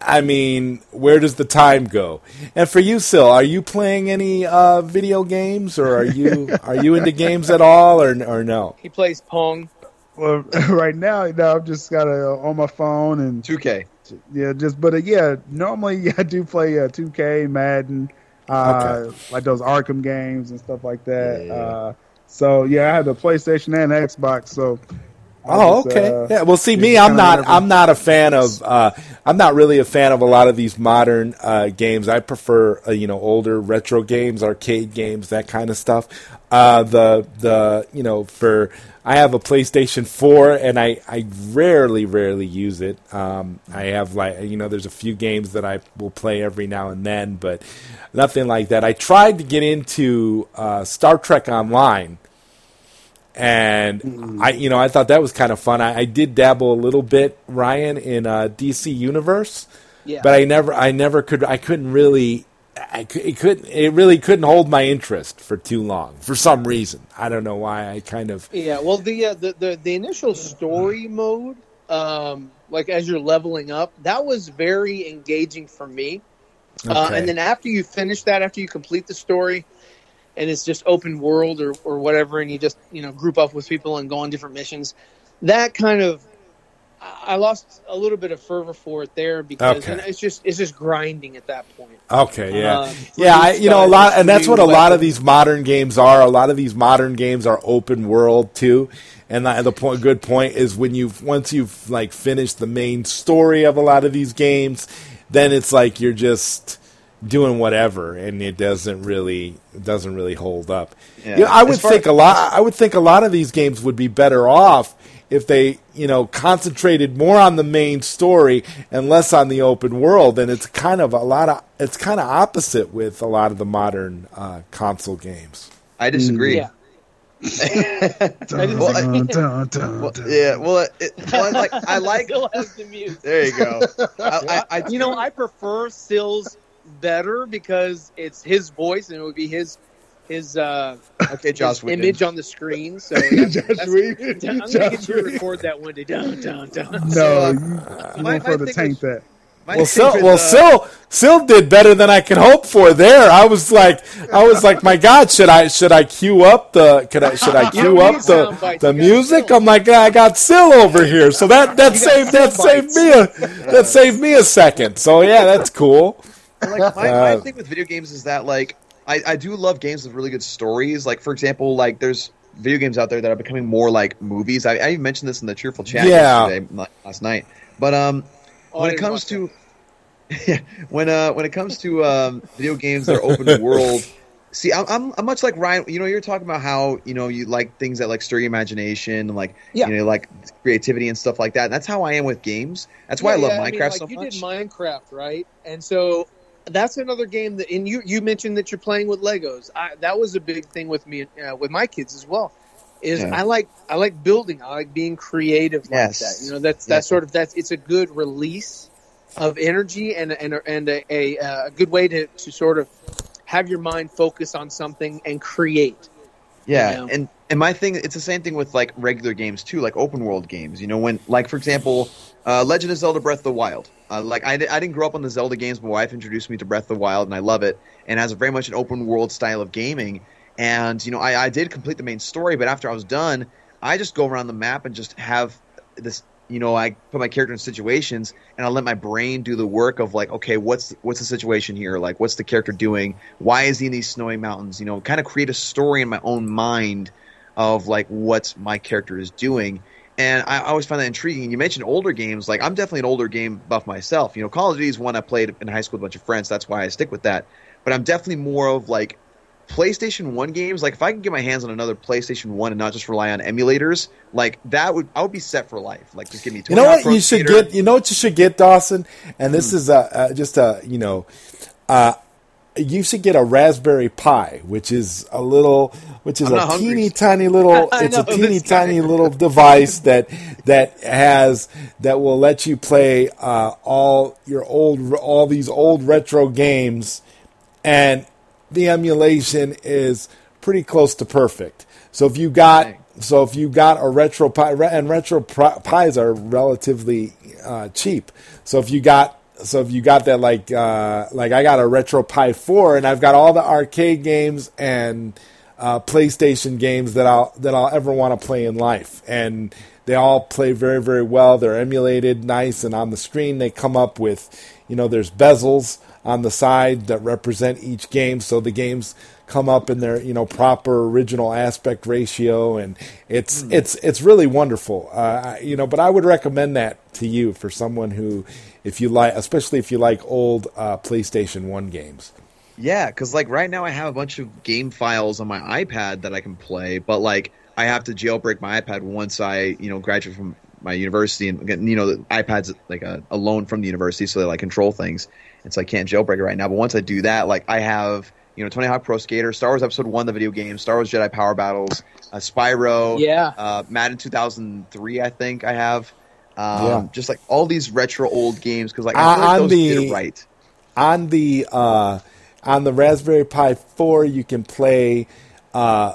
I mean, where does the time go? And for you, Sil, are you playing any uh, video games, or are you are you into games at all, or or no? He plays Pong. Well, right now, you know, I've just got it on my phone and 2K. Yeah, just but uh, yeah, normally I do play uh, 2K, Madden, uh, like those Arkham games and stuff like that. Yeah. Uh, so yeah, I have the PlayStation and Xbox. So Oh, just, okay. uh, yeah. Well, see, me, I'm not. I'm not a fan of. Uh, I'm not really a fan of a lot of these modern uh, games. I prefer, uh, you know, older retro games, arcade games, that kind of stuff. Uh, the the you know, for I have a PlayStation 4, and I I rarely rarely use it. Um, I have like you know, there's a few games that I will play every now and then, but nothing like that. I tried to get into uh, Star Trek Online and I, you know, I thought that was kind of fun. I, I did dabble a little bit, Ryan, in uh, DC Universe, Yeah. but I never, I never could, I couldn't really, I it couldn't, it really couldn't hold my interest for too long for some reason. I don't know why. I kind of, Yeah, well, the, uh, the the the initial story mode um, like as you're leveling up, that was very engaging for me. Uh, and then after you finish that, after you complete the story, and it's just open world or, or whatever, and you just you know group up with people and go on different missions, that kind of I I lost a little bit of fervor for it there because Okay. and it's just it's just grinding at that point. Okay, yeah, Um, yeah. I, you know, a lot, and that's what a lot of these modern games are. A lot of these modern games are open world too. And the, the point, good point is when you once you've like finished the main story of a lot of these games, then it's like you're just doing whatever, and it doesn't really it doesn't really hold up. Yeah. Yeah, I would far- think a lot. I would think a lot of these games would be better off if they, you know, concentrated more on the main story and less on the open world. And it's kind of a lot of it's kind of opposite with a lot of the modern uh, console games. I disagree. Yeah. Dun, Well, I- Well, yeah. Well, it, well, like I like. Sil has the music. There you go. I, I, I You know, I prefer Sil's better because it's his voice and it would be his his uh, okay, Josh his image on the screen. So that's, Josh that's- Whedon. I'm gonna Josh get you to record that one day. Dun, dun, dun. No, So, you, my- you my won't further thing was- that. Well, thing Sil, well, uh, Sil, Sil did better than I could hope for there. I was like, I was like, my God, should I should I cue up the could I should I You cue up the the music? Sil. I'm like, I got Sil over here, so that that You saved that Sil saved me a that saved me a second. So yeah, that's cool. like my, Uh, my thing with video games is that like I, I do love games with really good stories. Like for example, like there's video games out there that are becoming more like movies. I, I even mentioned this in the cheerful chat Yeah. yesterday last night. But um, Oh, when it comes watch to when uh when it comes to um video games that are open world. See, I'm, I'm I'm much like Ryan. You know, you're talking about how you know you like things that like stir your imagination and like Yeah. you know like creativity and stuff like that. And that's how I am with games. That's why I love yeah, Minecraft mean, like, so you much. did Minecraft, right? And so that's another game that, and you you mentioned that you're playing with Legos. I, that was a big thing with me uh, with my kids as well. Is Yeah. I like I like building. I like being creative like Yes. that. You know, that's that's Yes. sort of that's it's a good release of energy and and a- and a, a, uh, a good way to to sort of have your mind focus on something and create. Yeah, and and my thing, it's the same thing with like regular games too, like open world games. You know, when like for example, uh, Legend of Zelda: Breath of the Wild. Uh, like I, I didn't grow up on the Zelda games. My wife introduced me to Breath of the Wild, and I love it. And it has very much an open world style of gaming. And you know, I, I did complete the main story, but after I was done, I just go around the map and just have this. You know, I put my character in situations, and I let my brain do the work of like, okay, what's what's the situation here? Like, what's the character doing? Why is he in these snowy mountains? You know, kind of create a story in my own mind of like what my character is doing. And I always find that intriguing. You mentioned older games. Like I'm definitely an older game buff myself. You know, Call of Duty is one I played in high school with a bunch of friends. That's why I stick with that. But I'm definitely more of like PlayStation One games. Like if I can get my hands on another PlayStation One and not just rely on emulators, like that would I would be set for life. Like just give me. You know what you should Skater. get? You know what you should get, Dawson? And this is a, a just a you know, uh, you should get a Raspberry Pi, which is a little, which is I'm a hungry. teeny tiny little. I It's a teeny tiny little device that that has that will let you play uh, all your old all these old retro games, and the emulation is pretty close to perfect. So if you got Dang. so if you got a retro pi and retro pies are relatively uh, cheap. So if you got so if you got that like uh, like I got a retro Pi four and I've got all the arcade games and uh, PlayStation games that I'll that I'll ever want to play in life, and they all play very very well. They're emulated nice, and on the screen they come up with you know there's bezels on the side that represent each game, so the games come up in their you know proper original aspect ratio, and it's it's it's really wonderful. Uh, you know, but I would recommend that to you for someone who, if you like, especially if you like old uh, PlayStation One games. Yeah, because like right now I have a bunch of game files on my iPad that I can play, but like I have to jailbreak my iPad once I you know graduate from my university and you know the iPad's like a, a loan from the university, so they like control things, and so I can't jailbreak it right now. But once I do that, like I have you know Tony Hawk Pro Skater, Star Wars Episode One, the video game, Star Wars Jedi Power Battles, uh, Spyro, Yeah. uh, Madden 2003, I think I have. Um, Yeah. Just like all these retro old games because like I Uh, feel like on those the- right. on the uh, on the Raspberry Pi 4, you can play uh,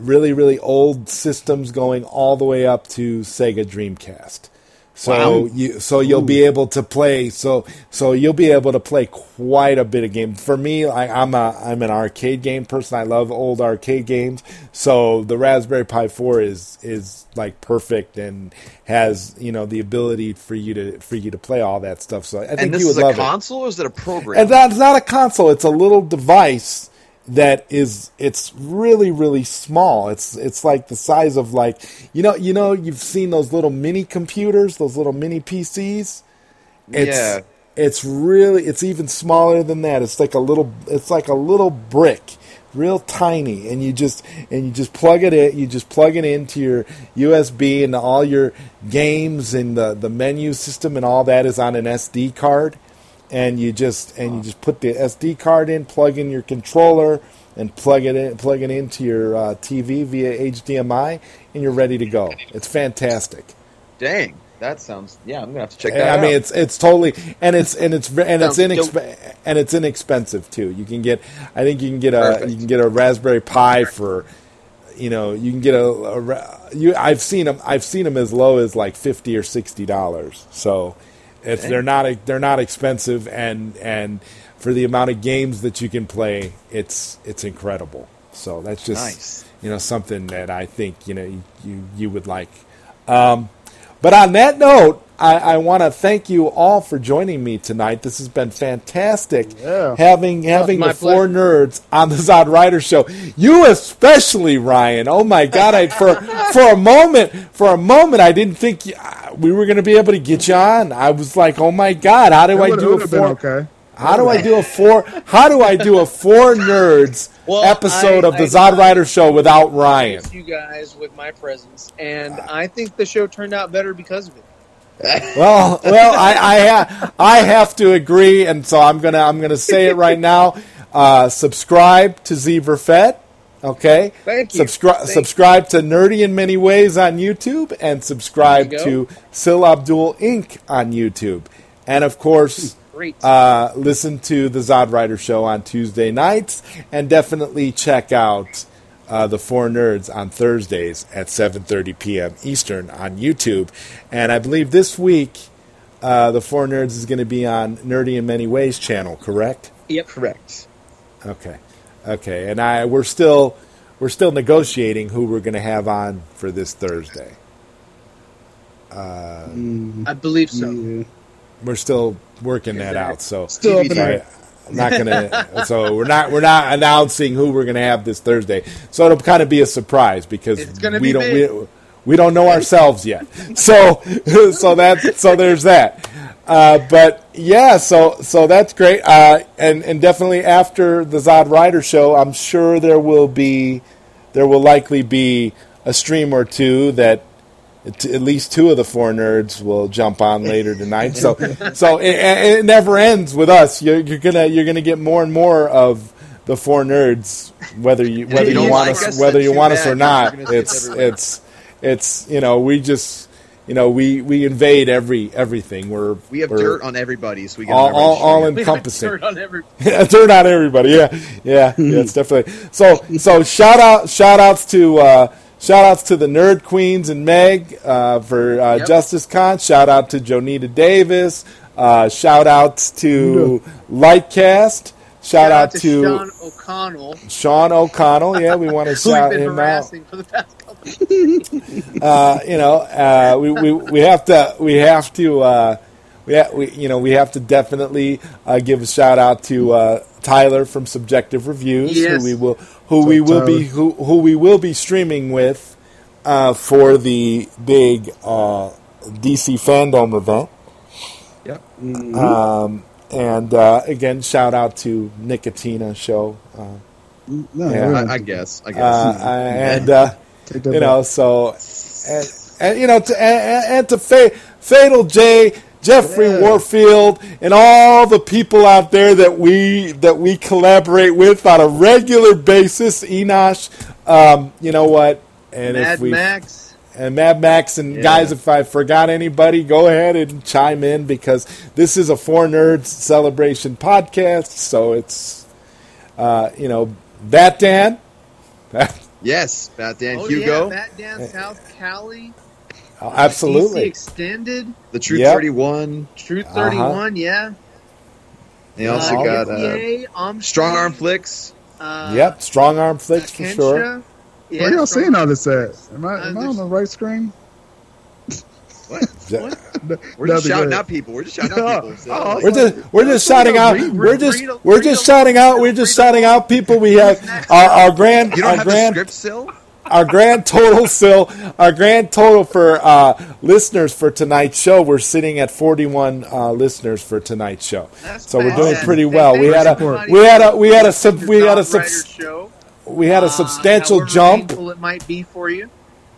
really really old systems going all the way up to Sega Dreamcast. So Wow. you so you'll be able to play so so you'll be able to play quite a bit of game. For me, I, I'm a I'm an arcade game person. I love old arcade games. So the Raspberry Pi 4 is is like perfect and has you know the ability for you to for you to play all that stuff. So I think And this you is a love it. console or is it a program? And that's not a console. It's a little device that is it's really really small. It's it's like the size of like you know you know you've seen those little mini computers, those little mini PCs. It's, Yeah. It's really it's even smaller than that. It's like a little it's like a little brick, real tiny, and you just and you just plug it in. You just plug it into your USB, and all your games and the the menu system and all that is on an SD card and you just and you just put the SD card in, plug in your controller, and plug it in, plug it into your uh, TV via HDMI, and you're ready to go. It's fantastic. Dang, that sounds. Yeah, I'm gonna have to check I that out. I mean, it's it's totally and it's and it's and it's inexp- and it's inexpensive too. You can get, I think you can get a Perfect. you can get a Raspberry Pi for, you know, you can get a, a you I've seen them. I've seen them as low as like fifty or sixty dollars. So, it's they're not they're not expensive and and for the amount of games that you can play, it's it's incredible. So that's just Nice. you know something that I think you know you you, you would like. Um, but on that note, I, I want to thank you all for joining me tonight. This has been fantastic. Yeah. Having having my the four nerds on the Zod Rider show. You especially, Ryan. Oh my God! I for for a moment for a moment I didn't think you, uh, we were going to be able to get you on. I was like, oh my God! How do It I do a have been four? okay. How do I do a four? How do I do a four nerds Well, episode I- of the I- Zod Rider show without Ryan? you guys with my presence, and I think the show turned out better because of it. Well, well, I I, ha- I have to agree, and so I'm gonna I'm gonna say it right now. Uh, subscribe to Zebra Fett. Okay. Thank you. Subscribe Thank subscribe to Nerdy in Many Ways on YouTube, and subscribe to Sil Abdul Inc. on YouTube, and of course. Great. Uh, listen to the Zod Rider Show on Tuesday nights, and definitely check out uh, the Four Nerds on Thursdays at 7:30 p.m. Eastern on YouTube. And I believe this week, uh, the Four Nerds is going to be on Nerdy in Many Ways channel. Correct? yep. correct. Okay, okay. And I we're still we're still negotiating who we're going to have on for this Thursday. I believe so. Yeah. We're still working that out. So Still up in So the I- I'm not gonna. so we're not we're not announcing who we're gonna have this Thursday. So it'll kind of be a surprise because we be don't we, we don't know ourselves yet. So so that's so there's that. Uh, but yeah, so so that's great. Uh, and and definitely after the Zod Rider show, I'm sure there will be there will likely be a stream or two that at least two of the four nerds will jump on later tonight. So, so it, it it never ends with us. You're, you're gonna you're gonna get more and more of the four nerds, whether you whether you you, want like us us, whether you want us bad, or 'cause not. you're gonna see us It's it's it's you know we just you know we we invade every everything. We're We have we're dirt on everybody, so we get all all, all stream. We have encompassing. dirt on every- Turn on everybody. Yeah, yeah, yeah. It's definitely so. So shout out, shout outs to uh, shout outs to the Nerd Queens and Meg uh, for uh, Yep. Justice Con. Shout out to Jonita Davis. Uh, shout outs to Lightcast. Shout, out, to, Sean O'Connell, Sean O'Connell. Yeah, we want to shout been him out. for the past uh, you know, uh, we, we we have to we have to uh, we, ha- we you know we have to definitely uh, give a shout out to uh, Tyler from Subjective Reviews, Yes. who we will who we will be who who we will be streaming with uh, for the big uh, DC FanDome event. Yep. Um, and uh, again, shout out to Nicotina show. Uh, No, Yeah. I, I guess. I guess. uh, and uh, you know, so and, and you know, to, and, and to Fa- Fatal J, Jeffrey Yeah. Warfield, and all the people out there that we that we collaborate with on a regular basis. Enosh, um, you know what? And Mad if we Max. and Mad Max and Yeah. guys, if I forgot anybody, go ahead and chime in because this is a Four Nerds celebration podcast. So it's, uh, you know, Bat Dan. yes, Bat Dan Oh Hugo. yeah, Bat Dan South Cali. Oh, absolutely. DC Extended, The Truth Yep. 31. Truth Uh-huh. 31, yeah. They also uh, got uh, NCA, Armstrong, Strong Arm Flicks. Uh, yep, strong arm flicks for Kensha. sure. Yeah, Where y'all Strong- seeing all this at? Am I, Uh, am I on the right screen? What? Yeah. We're just shouting good. out people. We're just shouting out people. So, Oh, We're just we're just shouting out. We're just we're just shouting out. We're just shouting out people. We have our, our grand you don't our have grand the script still? Our grand total still our grand total for uh, listeners for tonight's show. We're sitting at forty one uh, listeners for tonight's show. That's So we're doing pretty well. We had a we had a we had a sub we had a sub show. we had a Uh, substantial however jump. it might be for you.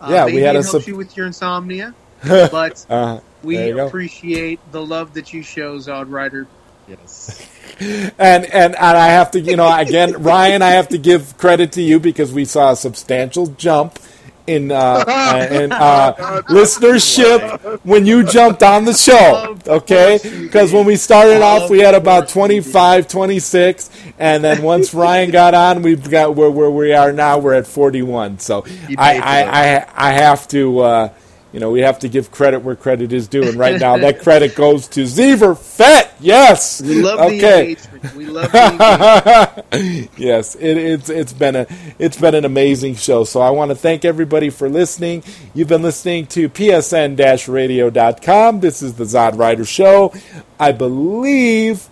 Uh, Yeah, we had a sub- you with your insomnia, but Uh, we There you go. appreciate the love that you show, Zod Rider. Yes. and and and I have to, you know, again, Ryan, I have to give credit to you because we saw a substantial jump in uh, uh, in uh, listenership when you jumped on the show. Okay, because when we started off, we had about 25, 26, and then once Ryan got on, we've got where where we are now. We're at forty one. So I I. I I have to. Uh, you know, we have to give credit where credit is due, and right now that credit goes to Zever Fett. Yes, We love the okay. engagement. We love the engagement. yes, it, it's it's been a it's been an amazing show. So I want to thank everybody for listening. You've been listening to psn-radio.com. This is the Zod Rider Show. I believe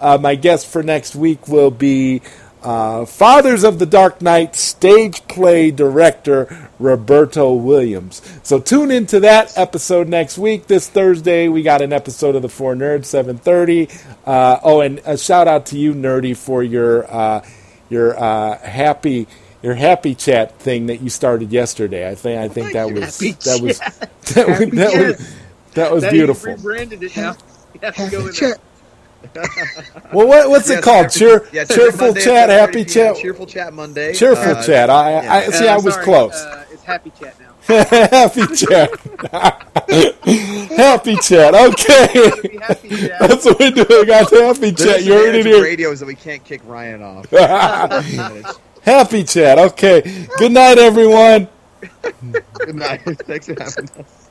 uh, my guest for next week will be uh, Fathers of the Dark Knight stage play director Roberto Williams. So tune into that episode next week. This Thursday, we got an episode of the Four Nerds, seven thirty. Uh, oh, and a shout out to you, Nerdy, for your uh, your uh, happy your happy chat thing that you started yesterday. I think I think that Thank you. was that was chat. that was that Yes. was, that was That beautiful. Rebranded it now. You have to Happy go with chat. Well, what, what's it called? happy- Cheer, yes, cheerful Monday chat, happy PM, chat, Cheerful chat Monday. cheerful Uh, chat. I, I yeah. see. Uh, I was sorry, close. Uh, it's Happy Chat now. happy chat. happy chat. Okay, Happy Chat. that's what we're doing. Got the happy The chat. You heard it disadvantage of here. radio is that we can't kick Ryan off. happy chat. Okay. Good night, everyone. Good night. Thanks for having us.